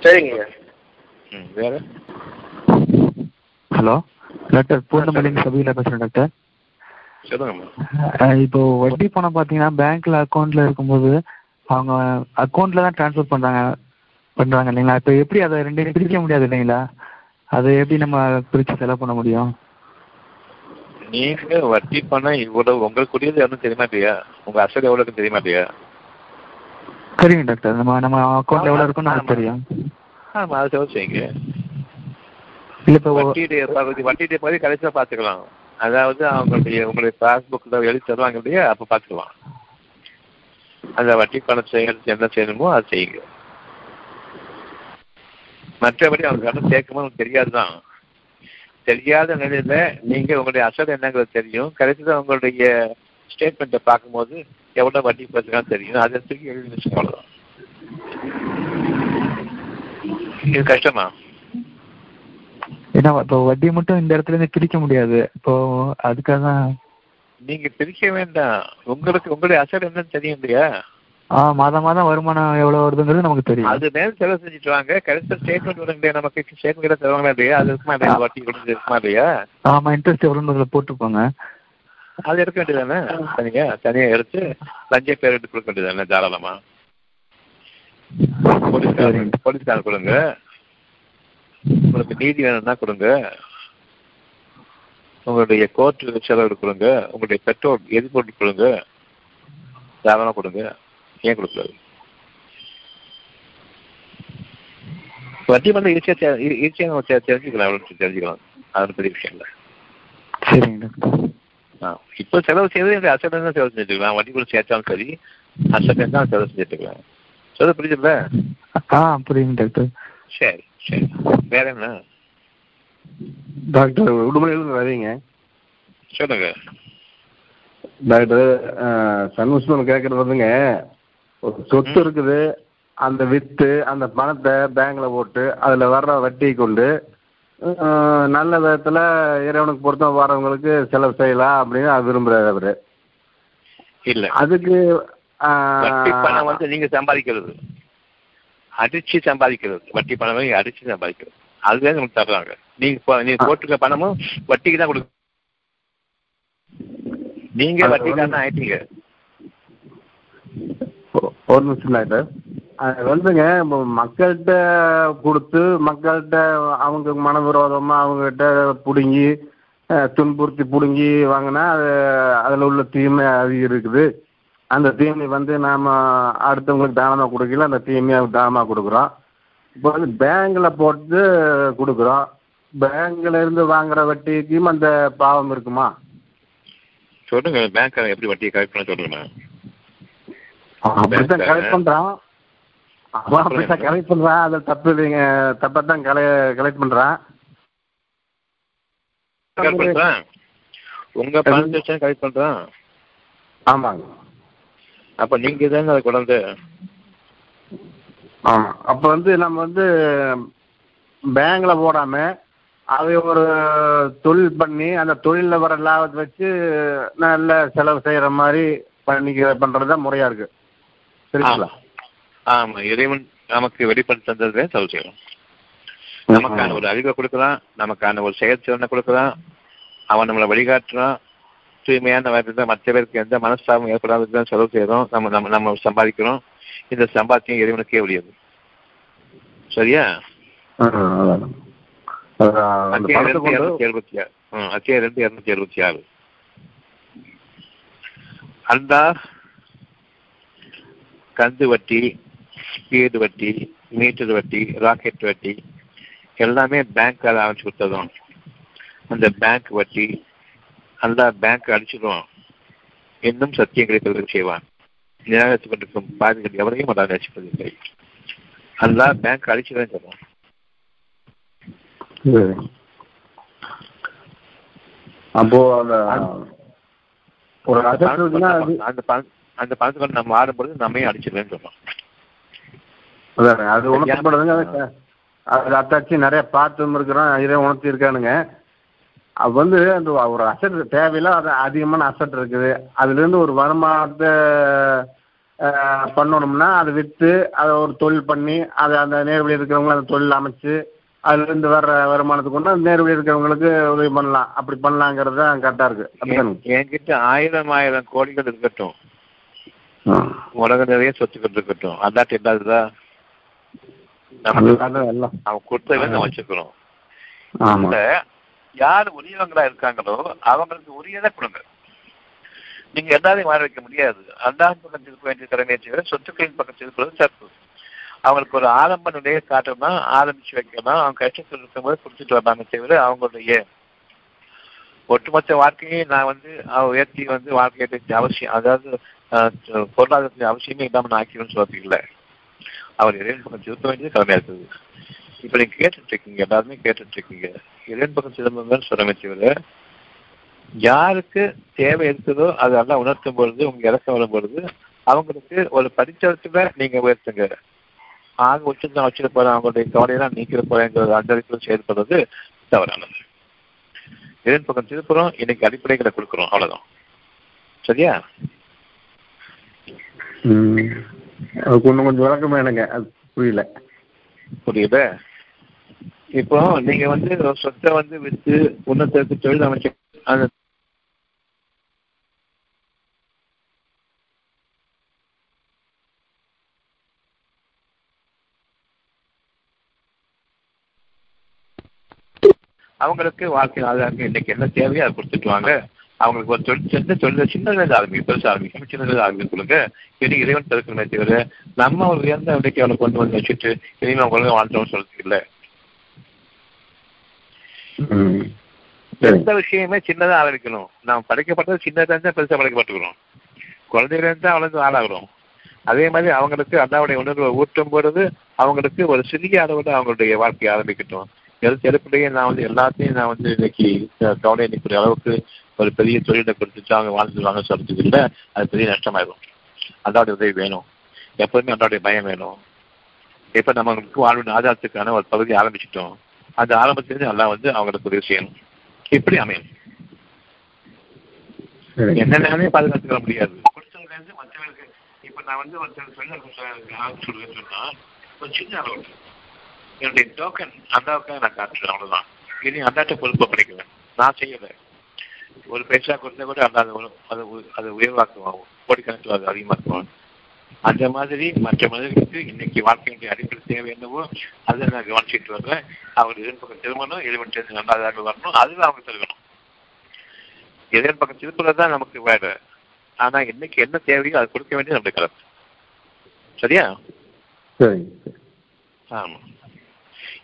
சரிங்க. ம் வேற? ஹலோ டாக்டர் பூர்ணமலிங்க சபையில் பேசுகிறேன் டாக்டர். இப்போ வட்டி பணம் பார்த்தீங்கன்னா பேங்க்ல அக்கௌண்ட்ல இருக்கும்போது அவங்க அக்கௌண்ட்ல தான் ட்ரான்ஸ்ஃபர் பண்றாங்க பண்றாங்க இல்லைங்களா? இப்போ எப்படி அதை ரெண்டையும் பிரிக்க முடியாது இல்லைங்களா? அதை எப்படி நம்ம பிரிச்சு செலவு பண்ண முடியும்? நீங்க வட்டி பணம் இவ்வளவு உங்களுக்குரியது எவ்வளவு தெரியுமா இல்லையா? உங்க அசல் எவ்வளவுக்கு தெரியுமா இல்லையா? தெரியும் டாக்டர் நம்ம நம்ம அக்கௌண்ட்ல எவ்வளோ இருக்குன்னு நமக்கு தெரியும். ஆமா அதை செலவு செய்யுங்க இல்லை இப்போ வட்டியுடைய பகுதி வட்டியுடைய பகுதி கடைசியா பாத்துக்கலாம் அதாவது அவங்களுடைய உங்களுடைய பாஸ்புக்ல எழுதி தருவாங்க இல்லையா? அப்ப பாத்துக்கலாம் அந்த வட்டி பணம் செய்யறது என்ன செய்யணுமோ அதை செய்யுங்க. மற்றபடி அவங்க கடன் சேர்க்கும்போது உங்களுக்கு தெரியாதுதான். தெரியாத நிலையில நீங்க உங்களுடைய அசல் என்னங்கிறது தெரியும். கடைசியில் உங்களுடைய ஸ்டேட்மெண்ட்டை பார்க்கும்போது எவ்வளவு வட்டி பத்துக்கான்னு தெரியும். அதை தூக்கி எழுதி அவ்வளவுதான். இது கஷ்டமா? ஏன்னா இப்போ வட்டி மட்டும் இந்த இடத்துல இருந்து பிரிக்க முடியாது. இப்போ அதுக்காக தான் நீங்க பிரிக்க வேண்டாம். உங்களுக்கு உங்களுடைய அசல் என்னன்னு தெரியும் இல்லையா? ஆ மாதம் மாதம் வருமானம் எவ்வளோ வருதுங்கிறது நமக்கு தெரியும். அது மேல செலவு செஞ்சுட்டு வாங்க கடைசியில் ஸ்டேட்மெண்ட் வரும் இல்லையா நமக்கு ஸ்டேட்மெண்ட் தருவாங்களா இல்லையா? அது இருக்குமா இல்லையா வட்டி கொடுத்து இருக்குமா இல்லையா? ஆமாம் இன்ட்ரெஸ்ட் எவ்வளோன்னு அதில் போட்டுக்கோங்க. அது எடுக்க வேண்டியதானே தனியா தனியா எடுத்து லஞ்ச பேர் எடுத்து கொடுக்க வேண்டியதானே தாராளமா? போலீஸ்காரர் சரிங்க. போலீஸ்காரர் கொடுங்க. உங்களுக்கு நீதி வேணும்னா கொடுங்க. உங்களுடைய கோர்ட் செலவு கொடுங்க. உங்களுடைய பெட்ரோல் எரிபொருள் கொடுங்க. தாராளமா கொடுங்க. ஏன் கொடுக்கூடாது வட்டி வந்து ஈஸியாக தெ- ஈ- ஈஸியா நம்ம தெரிஞ்சுக்கலாம் தெரிஞ்சுக்கலாம். அது பெரிய விஷயம் இல்லை. சரிங்க டாக்டர். ஆ, இப்போ செலவு செய்யறது இந்த அசட் தான் செலவு செஞ்சுக்கலாம் வட்டி கூட சேர்த்தாலும் சரி அசட் தான் செலவு செஞ்சுக்கலாம் சொல்ல புரியுதுல்ல? ஆ புரியுங்க டாக்டர். சரி சரி. வேற என்ன? டாக்டர் உடுமலையிலிருந்து வரீங்க சொல்லுங்க. டாக்டர் சண்முகம் கேட்கறது வந்துங்க சொத்து இருக்குது. அந்த வித்து அந்த பணத்தை பேங்க்ல போட்டு அதுல வர்ற வட்டி கொண்டு நல்ல விதத்துல இறைவனுக்கு பொருத்தம் வரவங்களுக்கு செலவு செய்யலாம் அப்படின்னு அவர் விரும்புறாரு அவரு. இல்ல. அதுக்கு பணம் வந்து நீங்க சம்பாதிக்கிறது. அடிச்சு சம்பாதிக்கிறது. வட்டி பணம் அடிச்சு சம்பாதிக்கிறது. அதுதான் உங்களுக்கு தர்றாங்க நீங்க நீங்க போட்டுக்க பணமும் வட்டிக்கு தான் கொடுக்க நீங்க அது வட்டிக்காரன் ஆயிட்டீங்க. ஒரு நிமிஷம் டாக்டர் அது வந்துங்க இப்போ மக்கள்கிட்ட கொடுத்து மக்கள்கிட்ட அவங்க மனவிரோதமா அவங்ககிட்ட பிடுங்கி துன்புறுத்தி பிடுங்கி வாங்கினா அது அதில் உள்ள தீமை அதிகம் இருக்குது. அந்த தீமை வந்து நாம் அடுத்தவங்களுக்கு தானமாக கொடுக்கல அந்த தீமையை தானமாக கொடுக்குறோம். இப்போ வந்து பேங்கில் போட்டு கொடுக்குறோம். பேங்க்ல இருந்து வாங்குற வட்டிக்கும் அந்த பாவம் இருக்குமா? சொல்லுங்க பேங்க் எப்படி வட்டியை கரெக்ட் பண்ண சொல்லுங்க. அப்படித்தான் கலெக்ட் பண்றான். அவன் அப்படித்தான் கலெக்ட் பண்றான். அது தப்பு இல்லைங்க. தப்பா தான் கலை கலெக்ட் பண்றான். உங்க வச்சு கரெக்ட் பண்றான். ஆமாங்க. அப்ப நீங்க தானே அதை கொண்டாந்து? ஆமா. அப்ப வந்து நம்ம வந்து பேங்க்ல போடாம அதை ஒரு தொழில் பண்ணி அந்த தொழிலில் வர லாபத்தை வச்சு நல்ல செலவு செய்யற மாதிரி பண்ணிக்க பண்றதுதான் முறையா இருக்கு. சரிங்களா ஆமா. இறைவன் நமக்கு வெளிப்படுத்தி தந்ததுல செலவு செய்யணும் நமக்கான ஒரு அறிவை கொடுக்குறான் நமக்கான ஒரு செயற்திறனை கொடுக்குறான் அவன் நம்மளை வழிகாட்டுறான். தூய்மையான வகையில் மற்ற பேருக்கு எந்த மனஸ்தாபம் ஏற்படாதது தான் செலவு செய்யறோம். நம்ம நம்ம நம்ம சம்பாதிக்கிறோம். இந்த சம்பாத்தியம் இறைவனுக்கே உரியது. சரியா? அத்தியாயம் ரெண்டு இருநூத்தி எழுபத்தி ஆறு. அத்தியாயம் ரெண்டு இருநூத்தி எழுபத்தி ஆறு. அந்தா கந்து வட்டி ஸ்பீடு வட்டி மீட்டர் வட்டி ராக்கெட் வட்டி எல்லாமே பேங்க்கால ஆரம்பிச்சு கொடுத்ததும். அந்த பேங்க் வட்டி அந்த பேங்க் அடிச்சிடுவோம் இன்னும் சத்தியம் கிடைப்பதற்கு செய்வான். நிராகரித்துக் கொண்டிருக்கும் பாதிகள் எவரையும் அதான் நேசிப்பதில்லை அந்த பேங்க் அடிச்சுதான் சரி. அப்போ அந்த அந்த பணத்தை கொண்டு நம்ம ஆடும்பொழுது நம்மையும் அடிச்சிருவேன்னு அதானே? அது உணர்த்தப்படுதுங்க அது அது அத்தாச்சி நிறைய பார்த்தும் இருக்கிறோம் இதை உணர்த்தி இருக்கானுங்க. அது வந்து அந்த ஒரு அசட் தேவையில்ல அது அதிகமான அசட் இருக்குது. அதுலேருந்து ஒரு வருமானத்தை பண்ணணும்னா அதை விற்று அதை ஒரு தொழில் பண்ணி அதை அந்த நேர்வழி இருக்கிறவங்க அந்த தொழில் அமைச்சு அதுலேருந்து வர்ற வருமானத்தை கொண்டு அந்த நேர்வழி இருக்கிறவங்களுக்கு உதவி பண்ணலாம். அப்படி பண்ணலாங்கிறது தான் கரெக்டாக இருக்குது என்கிட்ட ஆயிரம் ஆயிரம் கோடிகள் இருக்கட்டும். உலக நிறைய சொத்துக்கள் இருக்கட்டும் அதாட்டு இல்லாததா அவன் கொடுத்தவன் நம்ம வச்சுக்கிறோம். யார் உரியவங்களா இருக்காங்களோ அவங்களுக்கு உரியதை கொடுங்க. நீங்க எல்லாரையும் வாழ வைக்க முடியாது. அல்லாஹ் பக்கம் திருப்ப வேண்டிய கடமையை சொத்துக்களின் பக்கம் திருப்பது தப்பு அவங்களுக்கு ஒரு ஆரம்ப நிலையை காட்டணும்னா ஆரம்பிச்சு வைக்கலாம் அவங்க கஷ்டத்தில் இருக்கும்போது கொடுத்துட்டு வரலாமே தவிர அவங்களுடைய ஒட்டுமொத்த வாழ்க்கையை நான் வந்து அவ உயர்த்தி வந்து வாழ்க்கையை அவசியம் அதாவது பொருளாதாரத்தின் அவசியமே இல்லாமல் நான் ஆக்கிடும்னு சொல்றதுக்கு அவர் இறைவன் பக்கம் செலுத்த வேண்டியது கடமையா இருக்குது இப்ப நீங்க கேட்டுட்டு இருக்கீங்க எல்லாருமே கேட்டுட்டு இருக்கீங்க இறைவன் பக்கம் திரும்புங்கன்னு சொல்றமே தவிர யாருக்கு தேவை இருக்குதோ அது எல்லாம் உணர்த்தும் பொழுது உங்க இறக்கம் வரும் பொழுது அவங்களுக்கு ஒரு படித்தளத்துல நீங்க உயர்த்துங்க. ஆக உச்சத்தை வச்சுட்டு போறேன் அவங்களுடைய கவலையெல்லாம் நீக்கிற போறேங்கிற அண்டறிப்பில் செயல்படுறது தவறானது. இறைவன் பக்கம் திருப்புறோம் இன்னைக்கு அடிப்படைகளை கொடுக்குறோம் அவ்வளவுதான். சரியா? அதுக்கு இன்னும் கொஞ்சம் விளக்கமா எனக்கு அது புரியல. புரியுத? இப்போ நீங்க வந்து சொத்தை வந்து வித்து உன்னதற்கு தொழில் அமைச்சு அந்த அவங்களுக்கு வாழ்க்கை ஆதாரம் இன்னைக்கு என்ன தேவையோ அதை கொடுத்துட்டு வாங்க. அவங்களுக்கு ஒரு தொழில் சின்ன தொழில் சின்னதுல ஆரம்பிக்கும் பெருசா ஆரம்பிக்கும் சின்னதுல ஆரம்பிக்கும் கொடுங்க இனி இறைவன் தடுக்கணுமே தவிர நம்ம ஒரு உயர்ந்த விலைக்கு அவனை கொண்டு வந்து வச்சுட்டு இனிமே அவங்க வாழ்ந்தோம்னு சொல்றதுக்கு இல்லை. எந்த விஷயமே சின்னதா ஆரம்பிக்கணும். நாம் படைக்கப்பட்டது சின்னதா இருந்தா பெருசா படைக்கப்பட்டுக்கிறோம். குழந்தையில இருந்தா வளர்ந்து ஆளாகிறோம். அதே மாதிரி அவங்களுக்கு அல்லாவுடைய உணர்வை ஊட்டும் பொழுது அவங்களுக்கு ஒரு சிறிய அளவில் அவங்களுடைய வாழ்க்கையை ஆரம்பிக்கட்டும். எது எதுக்குள்ளேயே நான் வந்து எல்லாத்தையும் நான் வந்து இன்னைக்கு கவலை நிற்கிற அளவுக்கு ஒரு பெரிய தொழிலை கொடுத்துட்டு அவங்க வாழ்ந்துருவாங்க சொல்றதுக்கு இல்லை அது பெரிய நஷ்டமாயிடும் அல்லாவுடைய உதவி வேணும். எப்போதுமே அல்லாவுடைய பயம் வேணும். இப்ப நமக்கு வாழ்வின் ஆதாரத்துக்கான ஒரு பகுதி ஆரம்பிச்சிட்டோம். அந்த ஆரம்பத்திலிருந்து நல்லா வந்து அவங்களுக்கு உதவி செய்யணும். இப்படி அமையும் என்னென்னே பாதுகாத்துக்க முடியாது. கொடுத்தவங்க மற்றவங்களுக்கு இப்ப நான் வந்து ஒருத்தர் சொல்ல சொல்லுவேன்னு சொன்னா ஒரு சின்ன அளவு என்னுடைய டோக்கன் அந்தாவுக்காக நான் காட்டுறேன் அவ்வளவுதான். இனி அந்தாட்ட பொறுப்பை படிக்கிறேன். நான் செய்யல ஒரு பைசா கொடுத்தா கூட அந்த அது அது உயர்வாக்குவான் கோடிக்கணக்கில் அது அதிகமாக்குவான் அந்த மாதிரி மற்ற மனிதர்களுக்கு இன்னைக்கு வாழ்க்கையினுடைய அடிப்படை தேவை என்னவோ அதை நான் கவனிச்சுட்டு வர்றேன் அவங்க இதன் பக்கம் திரும்பணும் தெரிஞ்சு நல்லாதாக வரணும் அதுல அவங்க திரும்பணும் இதன் பக்கம் திருப்புறது தான் நமக்கு வேலை. ஆனா இன்னைக்கு என்ன தேவையோ அது கொடுக்க வேண்டியது நம்முடைய கலப்பு சரியா? சரி. ஆமா.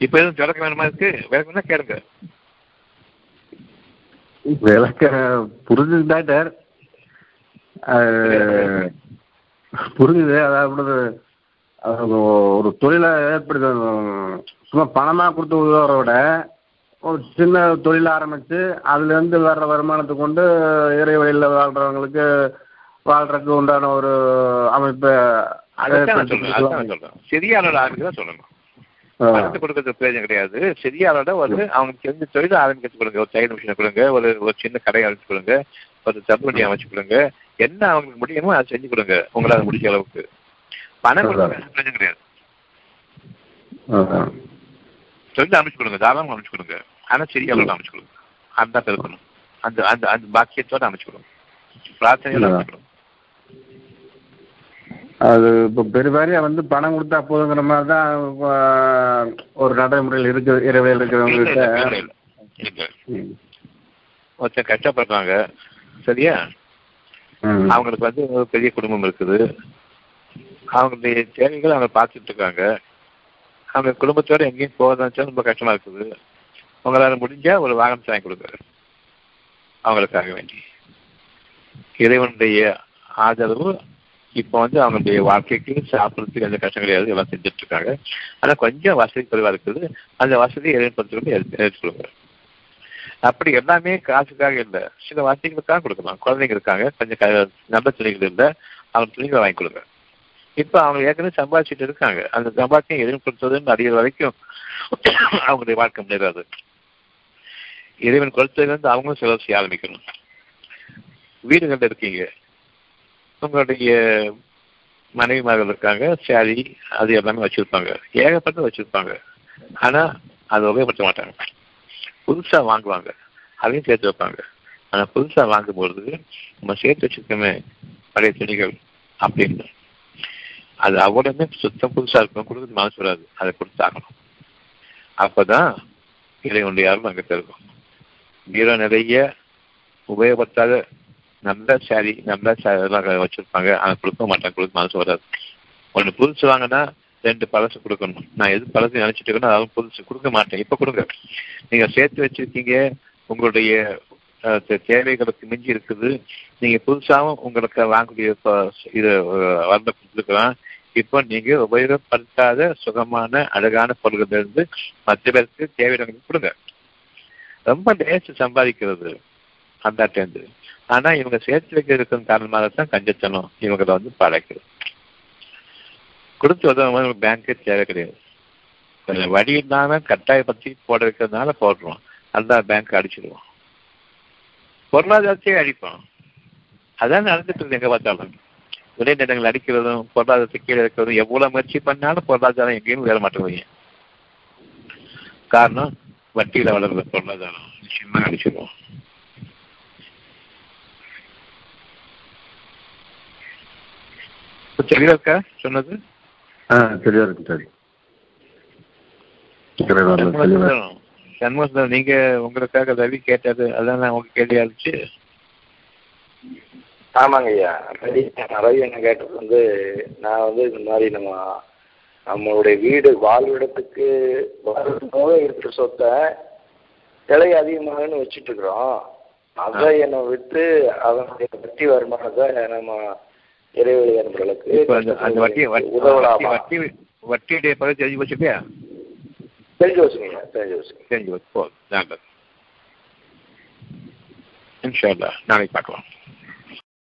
இப்ப எதுவும் விளக்க வேணுமா இருக்கு? விளக்கம்னா கேளுங்க. விளக்க புரிஞ்சுது டாக்டர் புரிஞ்சுது. அதாவது அது ஒரு தொழிலை ஏற்படுத்த சும்மா பணமாக கொடுத்து உதவுறத விட ஒரு சின்ன தொழில் ஆரம்பித்து அதுலேருந்து வர்ற வருமானத்தை கொண்டு இறை வழியில் வாழ்கிறவங்களுக்கு வாழ்றதுக்கு உண்டான ஒரு அமைப்பை அளவில் ஆரம்பிக்க சொல்லணும். பணத்தை கொடுக்கறது பிரயோஜனம் கிடையாது. சிறிய அளவில் வந்து அவங்க தெரிஞ்ச தொழிலை ஆரம்பிக்கிறது கொடுங்க ஒரு தையல் மிஷினை கொடுங்க ஒரு ஒரு சின்ன கடையை அமைச்சு கொடுங்க ஒரு தம்பி அமைச்சு கொடுங்க. என்ன அவங்களுக்கு முடியுமோ அதை செஞ்சு கொடுங்க. உங்களால் முடிஞ்ச அளவுக்கு. பணம் கொடுக்க பிரயோஜனம் கிடையாது. தொழில் அமைச்சு கொடுங்க. தாராளமாக அமைச்சு கொடுங்க. ஆனால் அளவில் அமைச்சு கொடுங்க. அதுதான் பெருக்கணும். அந்த அந்த அந்த பாக்கியத்தோட அமைச்சு கொடுங்க. பிரார்த்தனையோட அமைச்சு கொடுங்க. அது இப்போ பெருவாரியா வந்து பணம் கொடுத்தா போதுங்கிற மாதிரி தான் ஒரு நடைமுறையில் இருக்கு இரவையில் இருக்கிறவங்ககிட்ட ஒருத்தர் கஷ்டப்படுறாங்க சரியா? அவங்களுக்கு வந்து ஒரு பெரிய குடும்பம் இருக்குது. அவங்களுடைய தேவைகளை அவங்க பார்த்துட்டு இருக்காங்க. அவங்க குடும்பத்தோட எங்கேயும் போகிறதா ரொம்ப கஷ்டமா இருக்குது. உங்களால முடிஞ்சா ஒரு வாகனம் வாங்கி கொடுங்க. அவங்களுக்காக வேண்டி. இறைவனுடைய ஆதரவு இப்போ வந்து அவங்களுடைய வாழ்க்கைக்கு சாப்பிட்றதுக்கு எந்த கஷ்டம் கிடையாது. எல்லாம் செஞ்சுட்டு இருக்காங்க ஆனா கொஞ்சம் வசதி குறைவா இருக்குது. அந்த வசதியை ஏற்படுத்தி எடுத்துக்கொள்ளுங்க அப்படி எல்லாமே காசுக்காக இல்லை. சில வசதிகளுக்காக கொடுக்கலாம். குழந்தைங்க இருக்காங்க. கொஞ்சம் நல்ல துணிகள் இல்லை அவங்க துணிகளை வாங்கி கொடுங்க. இப்போ அவங்க ஏற்கனவே சம்பாதிச்சுட்டு இருக்காங்க. அந்த சம்பாத்தியம் எதிர்படுத்துவதுன்னு அறிகிற வரைக்கும் அவங்களுடைய வாழ்க்கை முன்னேறாது. இறைவன் கொடுத்ததுலேருந்து அவங்களும் செலவு செய்ய ஆரம்பிக்கணும். வீடுகளில் இருக்கீங்க. உங்களுடைய மனைவிமார்கள் இருக்காங்க சாரி அது எல்லாமே வச்சிருப்பாங்க. ஏகப்பட்ட வச்சிருப்பாங்க. ஆனா அதை உபயோகப்படுத்த மாட்டாங்க. புதுசா வாங்குவாங்க. அதையும் சேர்த்து வைப்பாங்க. ஆனா புதுசா வாங்கும்பொழுது நம்ம சேர்த்து வச்சிருக்கோமே பழைய துணிகள் அப்படின்னு. அது அவ்வளவுமே சுத்தம் புதுசா இருக்கும். கொடுக்குறது மனசு வராது. அதை கொடுத்தாகணும் அப்பதான் இறைவனுடைய அருள் அங்கே இருக்கும் பீரோ நிறைய உபயோகப்படுத்தாத நல்ல சாரி நல்ல இதெல்லாம் வச்சிருப்பாங்க. அதை கொடுக்க மாட்டாங்க. கொடுக்க மனசு வராது. ஒன்று புதுசு வாங்கினா ரெண்டு பழசு கொடுக்கணும். நான் எது பழசு நினைச்சிட்டு இருக்கேனோ அதாவது புதுசு கொடுக்க மாட்டேன். இப்போ கொடுங்க. நீங்க சேர்த்து வச்சிருக்கீங்க உங்களுடைய தேவைகளுக்கு மிஞ்சி இருக்குது. நீங்க புதுசாகவும் உங்களுக்கு வாங்கக்கூடிய இது வரல கொடுத்துருக்கலாம். இப்போ நீங்க உபயோகப்படுத்தாத சுகமான அழகான பொருள்களிலிருந்து மற்ற பேருக்கு தேவையான கொடுங்க. ரொம்ப லேசு சம்பாதிக்கிறது அந்த டேந்து ஆனா இவங்க சேர்த்து வைக்கிறதுக்கு காரணமாக தான் கஞ்சத்தனம் இவங்களை வந்து பழைக்கிறது கொடுத்து உதவும் பேங்க்கே தேவை கிடையாது. வழி இல்லாம கட்டாயப்படுத்தி போட வைக்கிறதுனால போடுறோம். அந்த பேங்க் அடிச்சிடுவோம். பொருளாதாரத்தையே அடிப்போம் அதான் நடந்துட்டு இருக்கு எங்க பார்த்தாலும். விளைநிலங்கள் அடிக்கிறதும் பொருளாதாரத்தை கீழே இருக்கிறதும் எவ்வளவு முயற்சி பண்ணாலும் பொருளாதாரம் எங்கேயும் வேற மாட்டேங்குது. காரணம் வட்டியில வளர்ற பொருளாதாரம். நிச்சயமா தெளிவா இருக்கா? சொன்னது? ஆ சரியா இருக்கு சரி சண்முகசுந்தரம் நீங்க உங்களுக்காக ரவி கேட்டது அதான் நான் உங்க கேள்வியா இருந்துச்சு ஆமாங்க ஐயா. ரவி ரவி என்ன கேட்டது வந்து நான் வந்து இந்த மாதிரி நம்ம நம்மளுடைய வீடு வாழ்விடத்துக்கு போக இருக்கிற சொத்தை விலை அதிகமாகுன்னு வச்சுட்டு இருக்கிறோம். அதை நம்ம விட்டு அதனுடைய வட்டி வருமானத்தை நம்ம இறைவழி வட்டி உதவலாமா? வட்டி வட்டியுடைய பகுதி தெரிஞ்சு வச்சுட்டியா தெரிஞ்சு வச்சுக்கோங்க தெரிஞ்சு தெரிஞ்சு வச்சு போதும் நல்லது இன்ஷா நாளைக்கு பார்க்கலாம்.